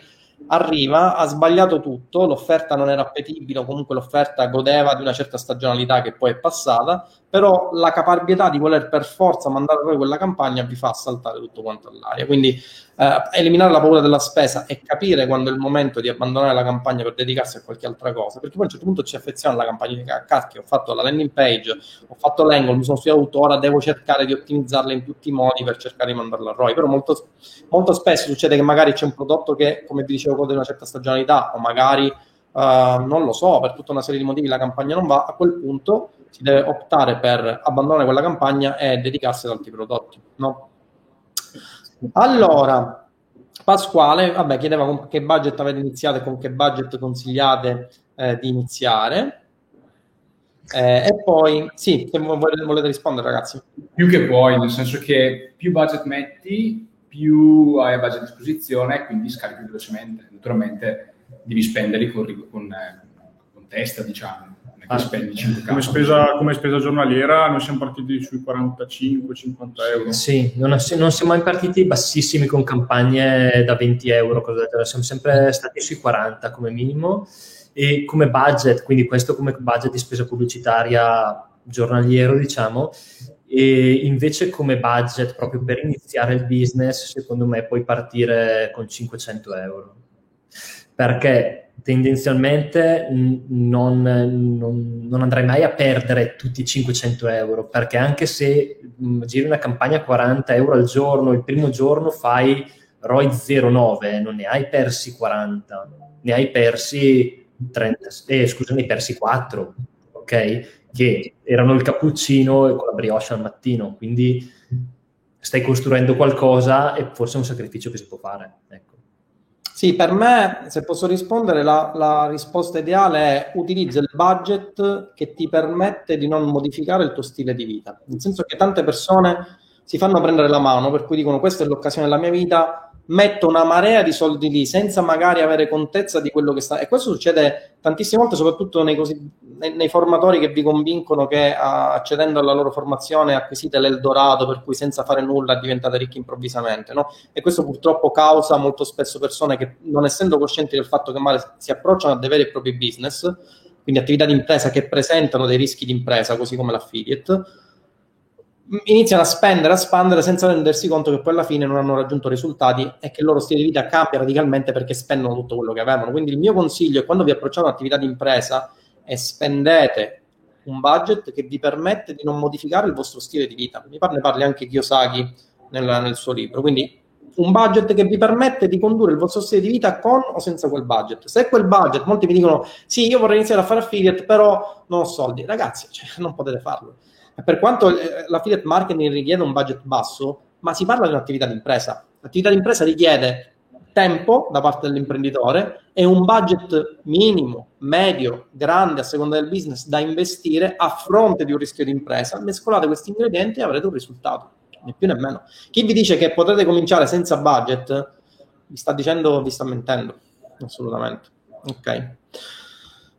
arriva, ha sbagliato tutto, l'offerta non era appetibile o comunque l'offerta godeva di una certa stagionalità che poi è passata, però la caparbietà di voler per forza mandare poi quella campagna vi fa saltare tutto quanto all'aria. Quindi eh, eliminare la paura della spesa e capire quando è il momento di abbandonare la campagna per dedicarsi a qualche altra cosa, perché poi a un certo punto ci affeziona alla campagna di cacchio, ho fatto la landing page, ho fatto l'angle, mi sono studiato ora devo cercare di ottimizzarla in tutti i modi per cercare di mandarla a ROI, però molto, molto spesso succede che magari c'è un prodotto che, come vi dicevo, gode di una certa stagionalità o magari, uh, non lo so, per tutta una serie di motivi la campagna non va, a quel punto si deve optare per abbandonare quella campagna e dedicarsi ad altri prodotti, no? Allora, Pasquale, vabbè, chiedeva con che budget avete iniziato e con che budget consigliate eh, di iniziare. Eh, e poi, sì, se volete, rispondere ragazzi. Più che puoi, nel senso che più budget metti, più hai a budget a disposizione, quindi scali più velocemente. Naturalmente devi spenderli con, con, eh, con testa, diciamo. Ah, come, spesa, come, spesa, giornaliera noi siamo partiti sui 45-50 euro. Sì, non, non, siamo mai partiti bassissimi con campagne da 20 euro, siamo sempre stati sui 40 come minimo. E come budget, quindi questo come budget di spesa pubblicitaria giornaliero diciamo, e invece come budget proprio per iniziare il business secondo me puoi partire con 500 euro. Perché tendenzialmente non, non, non, andrai mai a perdere tutti i 500 euro, perché anche se mh, giri una campagna a 40 euro al giorno, il primo giorno fai ROI 0,9, non ne hai persi 40, ne hai persi 30, eh, scusa, ne hai persi 4, ok? Che erano il cappuccino con la brioche al mattino, quindi stai costruendo qualcosa e forse è un sacrificio che si può fare, ecco. Sì, per me, se posso rispondere, la, la, risposta ideale è utilizza il budget che ti permette di non modificare il tuo stile di vita. Nel senso che tante persone si fanno prendere la mano, per cui dicono questa è l'occasione della mia vita, metto una marea di soldi lì senza magari avere contezza di quello che sta. E questo succede tantissime volte, soprattutto nei, così, nei, nei formatori che vi convincono che accedendo alla loro formazione acquisite l'Eldorado, per cui senza fare nulla diventate ricchi improvvisamente. No? E questo purtroppo causa molto spesso persone che, non essendo coscienti del fatto che male si approcciano a dei veri e propri business, quindi attività di impresa che presentano dei rischi di impresa, così come l'affiliate iniziano a spendere, a spandere senza rendersi conto che poi alla fine non hanno raggiunto risultati e che il loro stile di vita cambia radicalmente perché spendono tutto quello che avevano. Quindi il mio consiglio è quando vi approcciate un'attività di impresa e spendete un budget che vi permette di non modificare il vostro stile di vita. Mi ne parli anche Kiyosaki nel, nel suo libro. Quindi un budget che vi permette di condurre il vostro stile di vita con o senza quel budget. Se quel budget, molti mi dicono sì, io vorrei iniziare a fare affiliate, però non ho soldi. Ragazzi, cioè, non potete farlo per quanto eh, l'affiliate marketing richiede un budget basso, ma si parla di un'attività di impresa. L'attività di impresa richiede tempo da parte dell'imprenditore e un budget minimo, medio, grande a seconda del business da investire a fronte di un rischio di impresa. Mescolate questi ingredienti e avrete un risultato, né più né meno. Chi vi dice che potrete cominciare senza budget, vi sta dicendo, vi sta mentendo, assolutamente. Ok.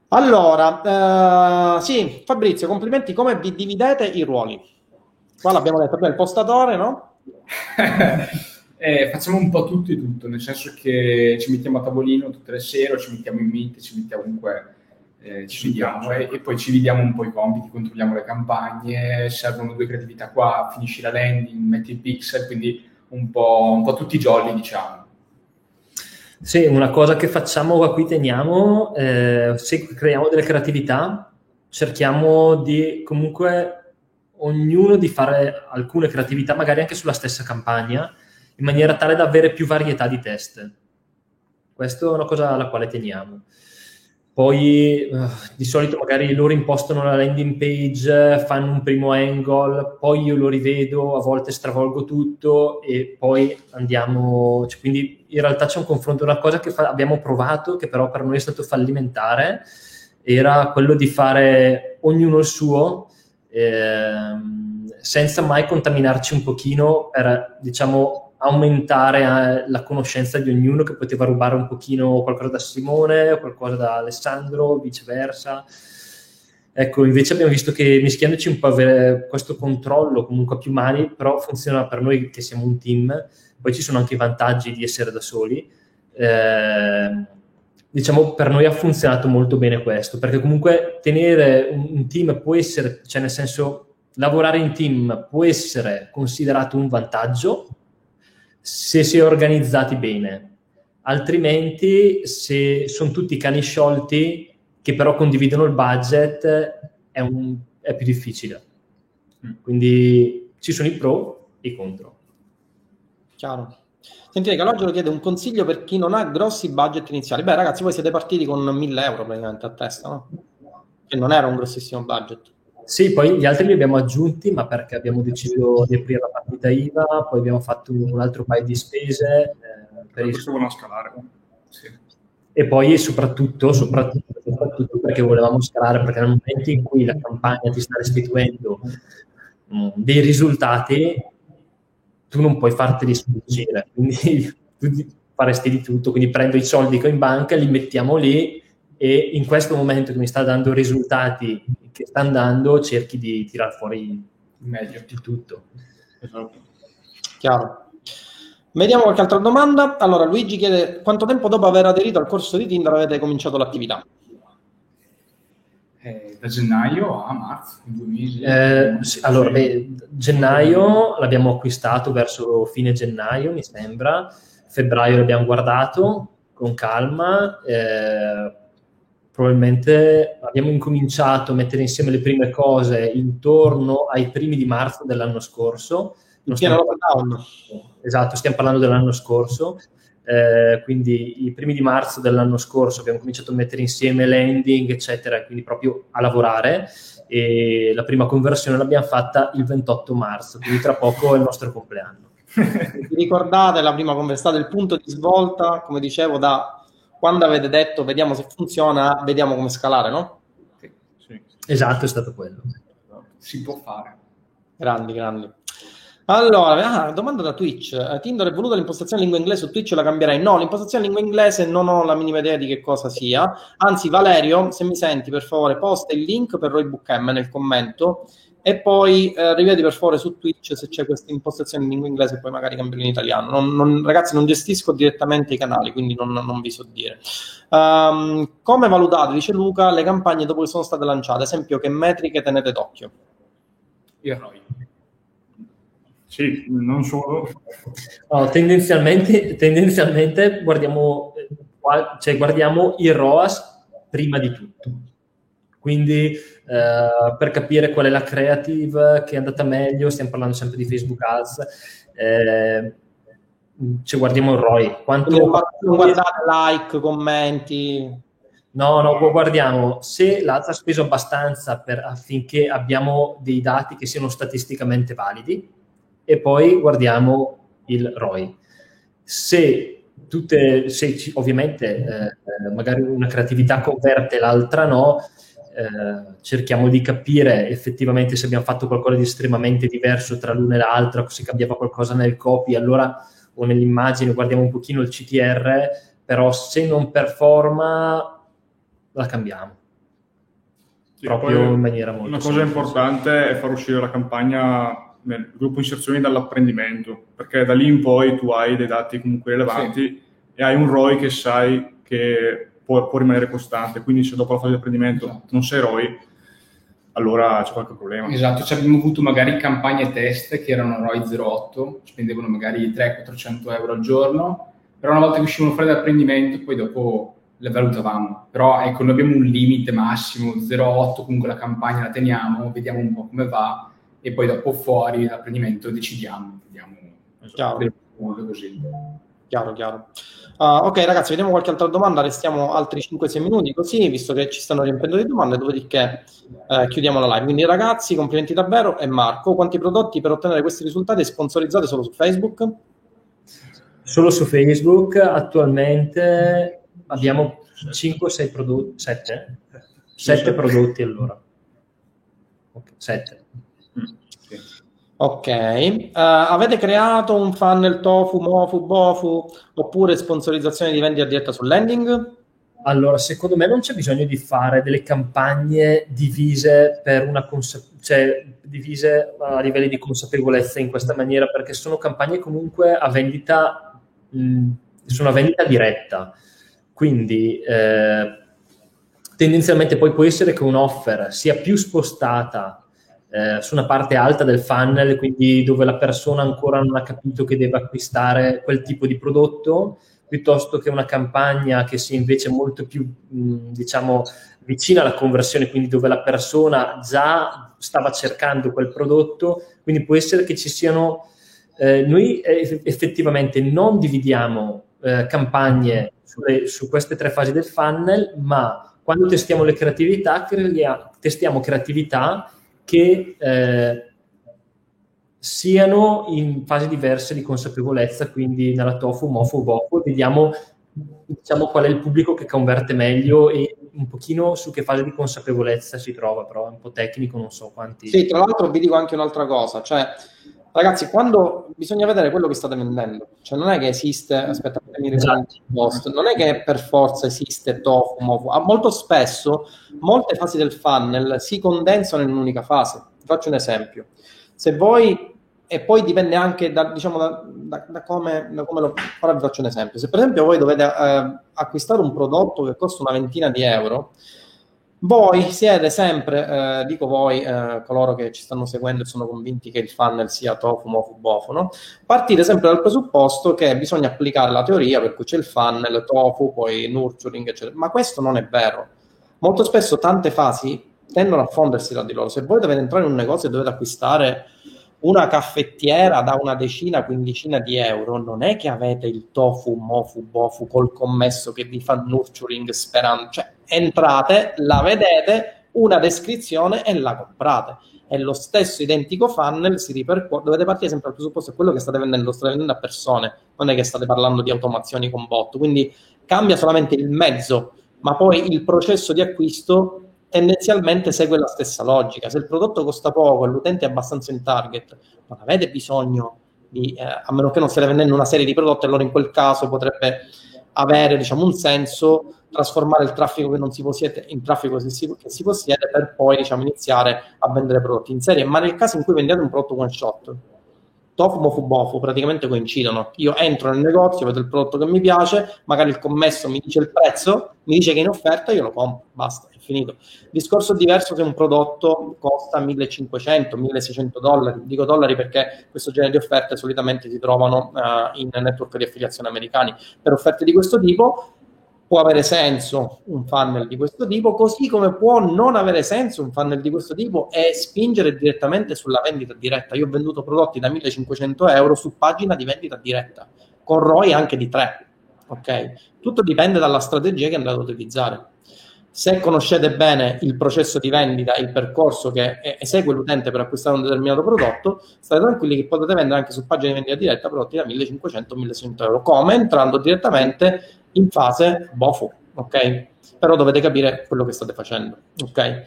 Allora, eh, sì, Fabrizio, complimenti. Come vi dividete i ruoli? Qua l'abbiamo detto prima, il postatore, no? eh, facciamo un po' tutto e tutto, nel senso che ci mettiamo a tavolino tutte le sere, o ci mettiamo in meet, ci mettiamo comunque, eh, ci vediamo e, e, poi ci vediamo un po' i compiti, controlliamo le campagne, servono due creatività qua, finisci la landing, metti il pixel, quindi un po', un po tutti i jolly, diciamo. Sì, una cosa che facciamo a qui teniamo, eh, se creiamo delle creatività, cerchiamo di comunque ognuno di fare alcune creatività, magari anche sulla stessa campagna, in maniera tale da avere più varietà di test. Questa è una cosa alla quale teniamo. Poi uh, di solito magari loro impostano la landing page, fanno un primo angle, poi io lo rivedo, a volte stravolgo tutto e poi andiamo. Cioè, quindi in realtà c'è un confronto. Una cosa che fa, abbiamo provato, che però per noi è stato fallimentare, era quello di fare ognuno il suo, ehm, senza mai contaminarci un pochino per, diciamo, aumentare eh, la conoscenza di ognuno che poteva rubare un pochino qualcosa da Simone, qualcosa da Alessandro, viceversa. Ecco, invece abbiamo visto che mischiandoci un po' avere questo controllo comunque a più mani, però funziona per noi che siamo un team, poi ci sono anche i vantaggi di essere da soli. Eh, diciamo, per noi ha funzionato molto bene questo, perché comunque tenere un, un team può essere, cioè nel senso, lavorare in team può essere considerato un vantaggio, se si è organizzati bene. Altrimenti, se sono tutti cani sciolti che però condividono il budget, è, un, è più difficile. Quindi ci sono i pro e i contro. Chiaro. Sentite, Calogero chiede un consiglio per chi non ha grossi budget iniziali. Beh, ragazzi, voi siete partiti con 1000 euro praticamente a testa, no? Che non era un grossissimo budget. Sì, poi gli altri li abbiamo aggiunti, ma perché abbiamo deciso di aprire la partita IVA, poi abbiamo fatto un altro paio di spese. Eh, per il... volevano scalare. Sì. E poi soprattutto, soprattutto, soprattutto, perché volevamo scalare, perché nel momento in cui la campagna ti sta restituendo mh, mm, dei risultati, tu non puoi farteli sfuggire, quindi tu faresti di tutto, quindi prendo i soldi che ho in banca, li mettiamo lì e in questo momento che mi sta dando risultati che sta andando cerchi di tirar fuori meglio di tutto. Esatto. Chiaro. Vediamo qualche altra domanda. Allora, Luigi chiede quanto tempo dopo aver aderito al corso di Tinder avete cominciato l'attività? Eh, da gennaio a marzo, due mesi. Eh, sì, allora, beh, gennaio l'abbiamo acquistato verso fine gennaio, mi sembra. Febbraio l'abbiamo guardato con calma. Eh, probabilmente abbiamo incominciato a mettere insieme le prime cose intorno ai primi di marzo dell'anno scorso. Non stiamo parlando. Esatto, stiamo parlando dell'anno scorso. Eh, quindi i primi di marzo dell'anno scorso abbiamo cominciato a mettere insieme landing, eccetera, quindi proprio a lavorare. E la prima conversione l'abbiamo fatta il 28 marzo, quindi tra poco è il nostro compleanno. Vi ricordate la prima conversione, il punto di svolta, come dicevo, da quando avete detto vediamo se funziona, vediamo come scalare, no? Sì. Sì. Esatto, è stato quello. Si può fare. Grandi, grandi. Allora, ah, domanda da Twitch. Eh, Tinder è voluta l'impostazione lingua inglese su Twitch la cambierai? No, l'impostazione lingua inglese non ho la minima idea di che cosa sia. Anzi, Valerio, se mi senti, per favore, posta il link per Roy Book M nel commento e poi eh, rivedi per favore su Twitch se c'è questa impostazione in lingua inglese e poi magari cambio in italiano. Non, non, ragazzi, non gestisco direttamente i canali, quindi non, non vi so dire. Um, come valutate, dice Luca, le campagne dopo che sono state lanciate? Esempio, che metriche tenete d'occhio? Io Roy. Sì, non solo. No, tendenzialmente, tendenzialmente guardiamo, cioè guardiamo il ROAS prima di tutto. Quindi eh, per capire qual è la creative che è andata meglio, stiamo parlando sempre di Facebook Ads, eh, ci guardiamo il ROI. Quanto, non guardate like, commenti. No, no, guardiamo se l'altra ha speso abbastanza per, affinché abbiamo dei dati che siano statisticamente validi e poi guardiamo il ROI. Se tutte, se ci, ovviamente eh, magari una creatività converte l'altra no, eh, cerchiamo di capire effettivamente se abbiamo fatto qualcosa di estremamente diverso tra l'una e l'altra, se cambiava qualcosa nel copy, allora o nell'immagine guardiamo un pochino il CTR, però se non performa la cambiamo. Sì, proprio in maniera molto Una cosa semplice. importante è far uscire la campagna nel gruppo inserzioni dall'apprendimento, perché da lì in poi tu hai dei dati comunque rilevanti sì. e hai un ROI che sai che può, può, rimanere costante. Quindi se dopo la fase di apprendimento esatto. non sei ROI, allora c'è qualche problema. Esatto, cioè abbiamo avuto magari campagne test che erano ROI 0,8, spendevano magari 300-400 euro al giorno, però una volta che uscivano fuori dall'apprendimento poi dopo le valutavamo. Però ecco, noi abbiamo un limite massimo, 0,8, comunque la campagna la teniamo, vediamo un po' come va e poi dopo fuori dall'apprendimento decidiamo. Vediamo, chiaro. Così. Chiaro, chiaro. Uh, ok ragazzi, vediamo qualche altra domanda, restiamo altri 5-6 minuti così, visto che ci stanno riempendo di domande, dopodiché eh, chiudiamo la live. Quindi ragazzi, complimenti davvero. E Marco, quanti prodotti per ottenere questi risultati sponsorizzate solo su Facebook? Solo su Facebook attualmente abbiamo 5-6 prodotti, 7? 7 prodotti allora. 7. Ok, uh, avete creato un funnel tofu, mofu, bofu oppure sponsorizzazione di vendita diretta sul landing? Allora, secondo me non c'è bisogno di fare delle campagne divise consa- cioè divise a livelli di consapevolezza in questa maniera, perché sono campagne comunque a vendita, mh, sono a vendita diretta. Quindi eh, tendenzialmente poi può essere che un'offer sia più spostata eh, su una parte alta del funnel, quindi dove la persona ancora non ha capito che deve acquistare quel tipo di prodotto, piuttosto che una campagna che sia invece molto più, mh, diciamo, vicina alla conversione, quindi dove la persona già stava cercando quel prodotto, quindi può essere che ci siano... Eh, noi effettivamente non dividiamo eh, campagne sulle, su queste tre fasi del funnel, ma quando testiamo le creatività, creiamo, testiamo creatività che eh, siano in fasi diverse di consapevolezza, quindi nella TOFU, MOFU, BOFU, vediamo diciamo, qual è il pubblico che converte meglio e un pochino su che fase di consapevolezza si trova, però è un po' tecnico, non so quanti... Sì, tra l'altro vi dico anche un'altra cosa, cioè ragazzi, quando bisogna vedere quello che state vendendo, cioè non è che esiste, aspetta, mi esatto. post, non è che per forza esiste tofu, mofu, ah, molto spesso molte fasi del funnel si condensano in un'unica fase. Faccio un esempio. Se voi e poi dipende anche da, diciamo, da, da, da, come, da come lo ora vi faccio un esempio. Se per esempio voi dovete eh, acquistare un prodotto che costa una ventina di euro, voi siete sempre, eh, dico voi, eh, coloro che ci stanno seguendo e sono convinti che il funnel sia tofu, mofu, bofo, no? partite sempre dal presupposto che bisogna applicare la teoria per cui c'è il funnel, tofu, poi nurturing, eccetera. Ma questo non è vero. Molto spesso tante fasi tendono a fondersi tra di loro. Se voi dovete entrare in un negozio e dovete acquistare una caffettiera da una decina, quindicina di euro, non è che avete il tofu, mofu, bofu col commesso che vi fa nurturing sperando, cioè entrate, la vedete, una descrizione e la comprate. È lo stesso identico funnel, si ripercuote, dovete partire sempre dal presupposto che quello che state vendendo lo state vendendo a persone, non è che state parlando di automazioni con bot, quindi cambia solamente il mezzo, ma poi il processo di acquisto tendenzialmente segue la stessa logica. Se il prodotto costa poco e l'utente è abbastanza in target, non avete bisogno di, eh, a meno che non stia vendendo una serie di prodotti, allora in quel caso potrebbe avere diciamo, un senso trasformare il traffico che non si possiede in traffico che si, possiede per poi diciamo, iniziare a vendere prodotti in serie. Ma nel caso in cui vendiate un prodotto one shot, Tofumo Fubofu praticamente coincidono. Io entro nel negozio, vedo il prodotto che mi piace, magari il commesso mi dice il prezzo, mi dice che è in offerta, io lo compro, basta, è finito. Discorso diverso se un prodotto costa 1500, 1600 dollari, dico dollari perché questo genere di offerte solitamente si trovano uh, in network di affiliazione americani. Per offerte di questo tipo può avere senso un funnel di questo tipo, così come può non avere senso un funnel di questo tipo e spingere direttamente sulla vendita diretta. Io ho venduto prodotti da 1500 euro su pagina di vendita diretta, con ROI anche di 3. Ok? Tutto dipende dalla strategia che andate a utilizzare. Se conoscete bene il processo di vendita, il percorso che esegue l'utente per acquistare un determinato prodotto, state tranquilli che potete vendere anche su pagina di vendita diretta prodotti da 1500-1600 euro, come entrando direttamente in fase BOFO, ok? Però dovete capire quello che state facendo, ok?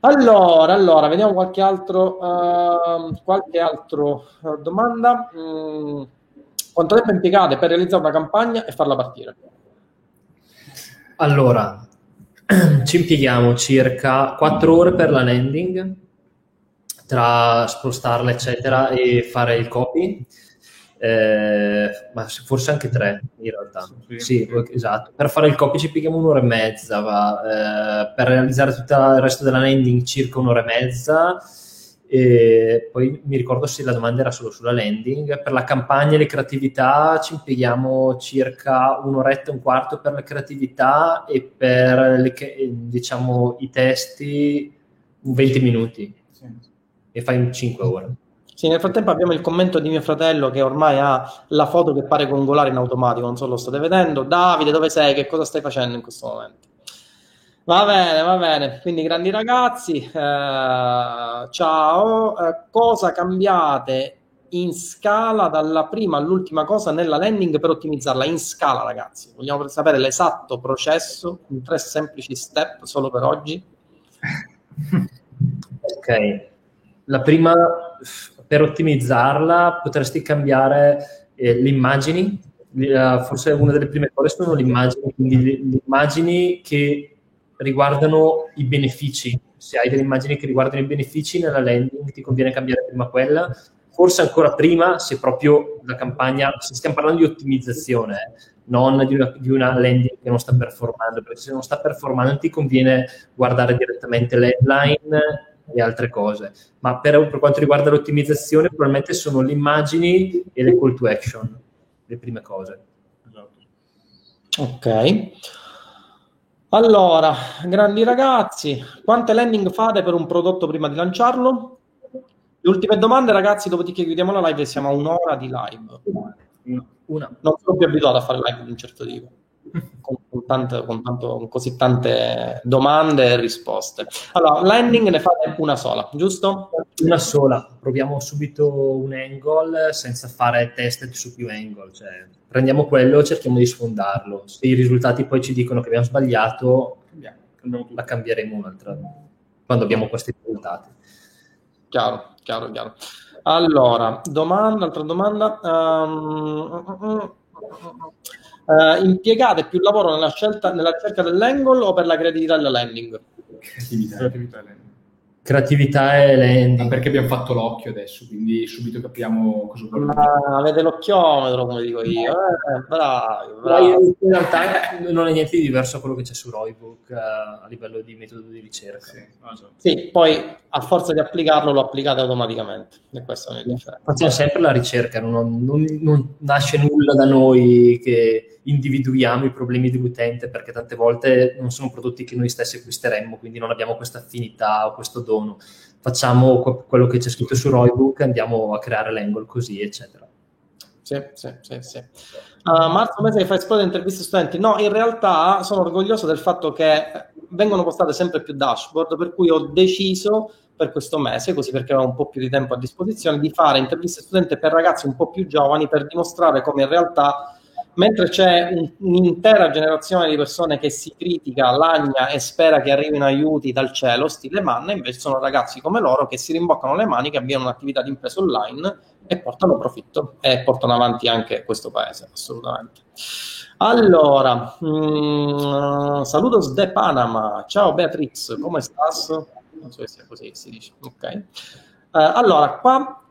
Allora, allora, vediamo qualche altro, uh, qualche altro uh, domanda. Mm, quanto tempo impiegate per realizzare una campagna e farla partire? Allora, ci impieghiamo circa 4 ore per la landing, tra spostarla, eccetera, e fare il copy eh, ma forse anche tre in realtà. Sì, sì, esatto. Per fare il copy ci pieghiamo un'ora e mezza, va. Eh, per realizzare tutto il resto della landing circa un'ora e mezza. E poi mi ricordo se la domanda era solo sulla landing. Per la campagna e le creatività ci impieghiamo circa un'oretta e un quarto per la creatività e per le, diciamo, i testi 20 minuti. Sì. E fai 5 ore. Sì, nel frattempo abbiamo il commento di mio fratello che ormai ha la foto che pare gongolare in automatico, non so lo state vedendo. Davide, dove sei? Che cosa stai facendo in questo momento? Va bene, va bene. Quindi grandi ragazzi, eh, ciao. Eh, cosa cambiate in scala dalla prima all'ultima cosa nella landing per ottimizzarla? In scala, ragazzi. Vogliamo sapere l'esatto processo in tre semplici step solo per oggi? ok. La prima per ottimizzarla potresti cambiare eh, le immagini, uh, forse una delle prime cose sono le immagini, quindi le, le, immagini che riguardano i benefici. Se hai delle immagini che riguardano i benefici nella landing ti conviene cambiare prima quella, forse ancora prima se proprio la campagna, se stiamo parlando di ottimizzazione, eh, non di una, di una, landing che non sta performando, perché se non sta performando ti conviene guardare direttamente l'headline e altre cose. Ma per, per, quanto riguarda l'ottimizzazione, probabilmente sono le immagini e le call to action le prime cose. Esatto. Ok. Allora, grandi ragazzi, quante landing fate per un prodotto prima di lanciarlo? Le ultime domande, ragazzi, dopodiché chiudiamo la live e siamo a un'ora di live. Una. Non sono più abituato a fare live di un certo tipo con, con, tante, con, tanto, con, così tante domande e risposte. Allora, landing ne fate una sola, giusto? Una sola. Proviamo subito un angle senza fare test su più angle. Cioè, prendiamo quello e cerchiamo di sfondarlo. Se i risultati poi ci dicono che abbiamo sbagliato, la cambieremo un'altra quando abbiamo questi risultati. Chiaro, chiaro, chiaro. Allora, domanda, altra domanda. Um, Uh, impiegate più lavoro nella, scelta, nella ricerca dell'angle o per la creatività della landing? Creatività. creatività creatività e landing. perché abbiamo fatto l'occhio adesso, quindi subito capiamo cosa vuole Ma avete l'occhiometro, come dico io. Eh, bravi, bravi. In realtà non è niente di diverso a quello che c'è su Roybook uh, a livello di metodo di ricerca. Sì. Ah, sì, poi a forza di applicarlo lo applicate automaticamente. E questo è. Facciamo sempre la ricerca, non, non, non nasce nulla da noi che individuiamo i problemi dell'utente perché tante volte non sono prodotti che noi stessi acquisteremmo, quindi non abbiamo questa affinità o questo dono. Facciamo quello che c'è scritto su Roybook, andiamo a creare l'angle così, eccetera. Sì, sì, sì, sì. Uh, Marzo mese che fa esplodere interviste studenti. No, in realtà sono orgoglioso del fatto che vengono postate sempre più dashboard, per cui ho deciso per questo mese, così perché avevo un po' più di tempo a disposizione, di fare interviste studenti per ragazzi un po' più giovani per dimostrare come in realtà mentre c'è un, un'intera generazione di persone che si critica, lagna e spera che arrivino aiuti dal cielo, stile manna, invece sono ragazzi come loro che si rimboccano le mani, che avviano un'attività di impresa online e portano profitto e portano avanti anche questo paese, assolutamente. Allora, mh, mm, saludos de Panama, ciao Beatriz, come stas? Non so se sia così che si dice, ok. Uh, allora, qua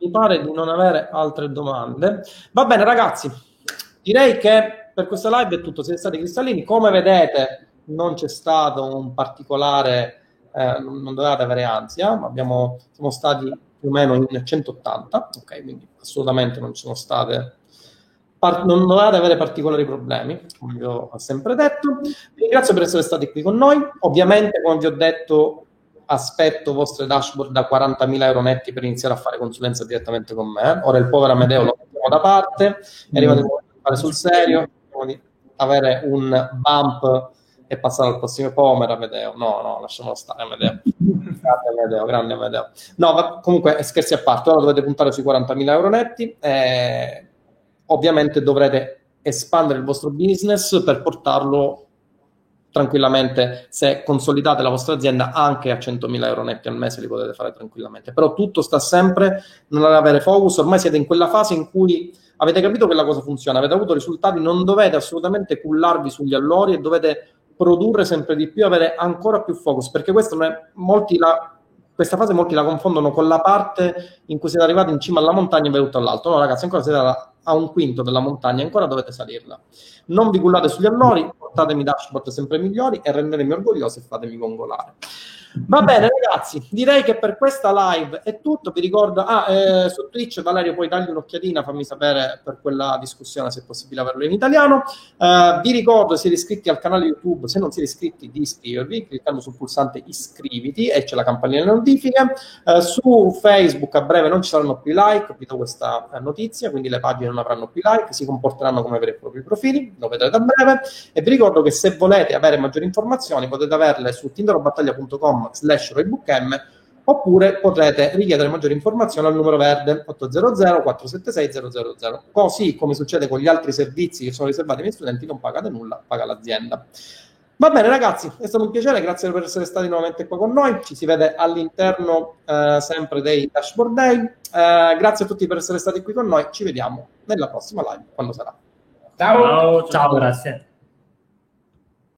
mi pare di non avere altre domande. Va bene, ragazzi, direi che per questa live è tutto. Siete stati cristallini. Come vedete, non c'è stato un particolare, eh, non dovevate avere ansia, ma abbiamo, siamo stati più o meno in 180, ok, quindi assolutamente non ci sono state Par- non dovete avere particolari problemi, come vi ho sempre detto. Vi ringrazio per essere stati qui con noi. Ovviamente, come vi ho detto, aspetto vostre dashboard da 40.000 euro netti per iniziare a fare consulenza direttamente con me. Ora il povero Amedeo lo mettiamo da parte, è arrivato il momento di fare sul serio, avere un bump e passare al prossimo Pomer Amedeo. No, no, lasciamolo stare Amedeo. grande Amedeo, grande Amedeo. No, ma comunque scherzi a parte, ora dovete puntare sui 40.000 euro netti. Eh, ovviamente dovrete espandere il vostro business per portarlo tranquillamente, se consolidate la vostra azienda, anche a 100.000 euro netti al mese li potete fare tranquillamente. Però tutto sta sempre nell'avere focus, ormai siete in quella fase in cui avete capito che la cosa funziona, avete avuto risultati, non dovete assolutamente cullarvi sugli allori e dovete produrre sempre di più, avere ancora più focus, perché questo non è, la questa fase molti la confondono con la parte in cui siete arrivati in cima alla montagna e venuto all'alto. No, ragazzi, ancora siete a un quinto della montagna, ancora dovete salirla. Non vi cullate sugli allori, portatemi dashboard sempre migliori e rendetemi orgogliosi e fatemi gongolare. Va bene, ragazzi, direi che per questa live è tutto. Vi ricordo, ah, eh, su Twitch, Valerio, puoi dargli un'occhiatina, fammi sapere per quella discussione se è possibile averlo in italiano. Eh, vi ricordo, siete iscritti al canale YouTube, se non siete iscritti, di iscrivervi cliccando sul pulsante iscriviti e c'è la campanella delle notifiche. Eh, su Facebook a breve non ci saranno più like, vi do questa eh, notizia, quindi le pagine non avranno più like, si comporteranno come veri e propri profili, lo vedrete a breve. E vi ricordo che se volete avere maggiori informazioni potete averle su tinderobattaglia.com www.ecom slash roybookm oppure potrete richiedere maggiori informazioni al numero verde 800 476 000 così come succede con gli altri servizi che sono riservati ai miei studenti non pagate nulla, paga l'azienda. Va bene ragazzi, è stato un piacere, grazie per essere stati nuovamente qua con noi, ci si vede all'interno eh, sempre dei Dashboard Day, eh, grazie a tutti per essere stati qui con noi, ci vediamo nella prossima live, quando sarà. Ciao, ciao, ciao. grazie.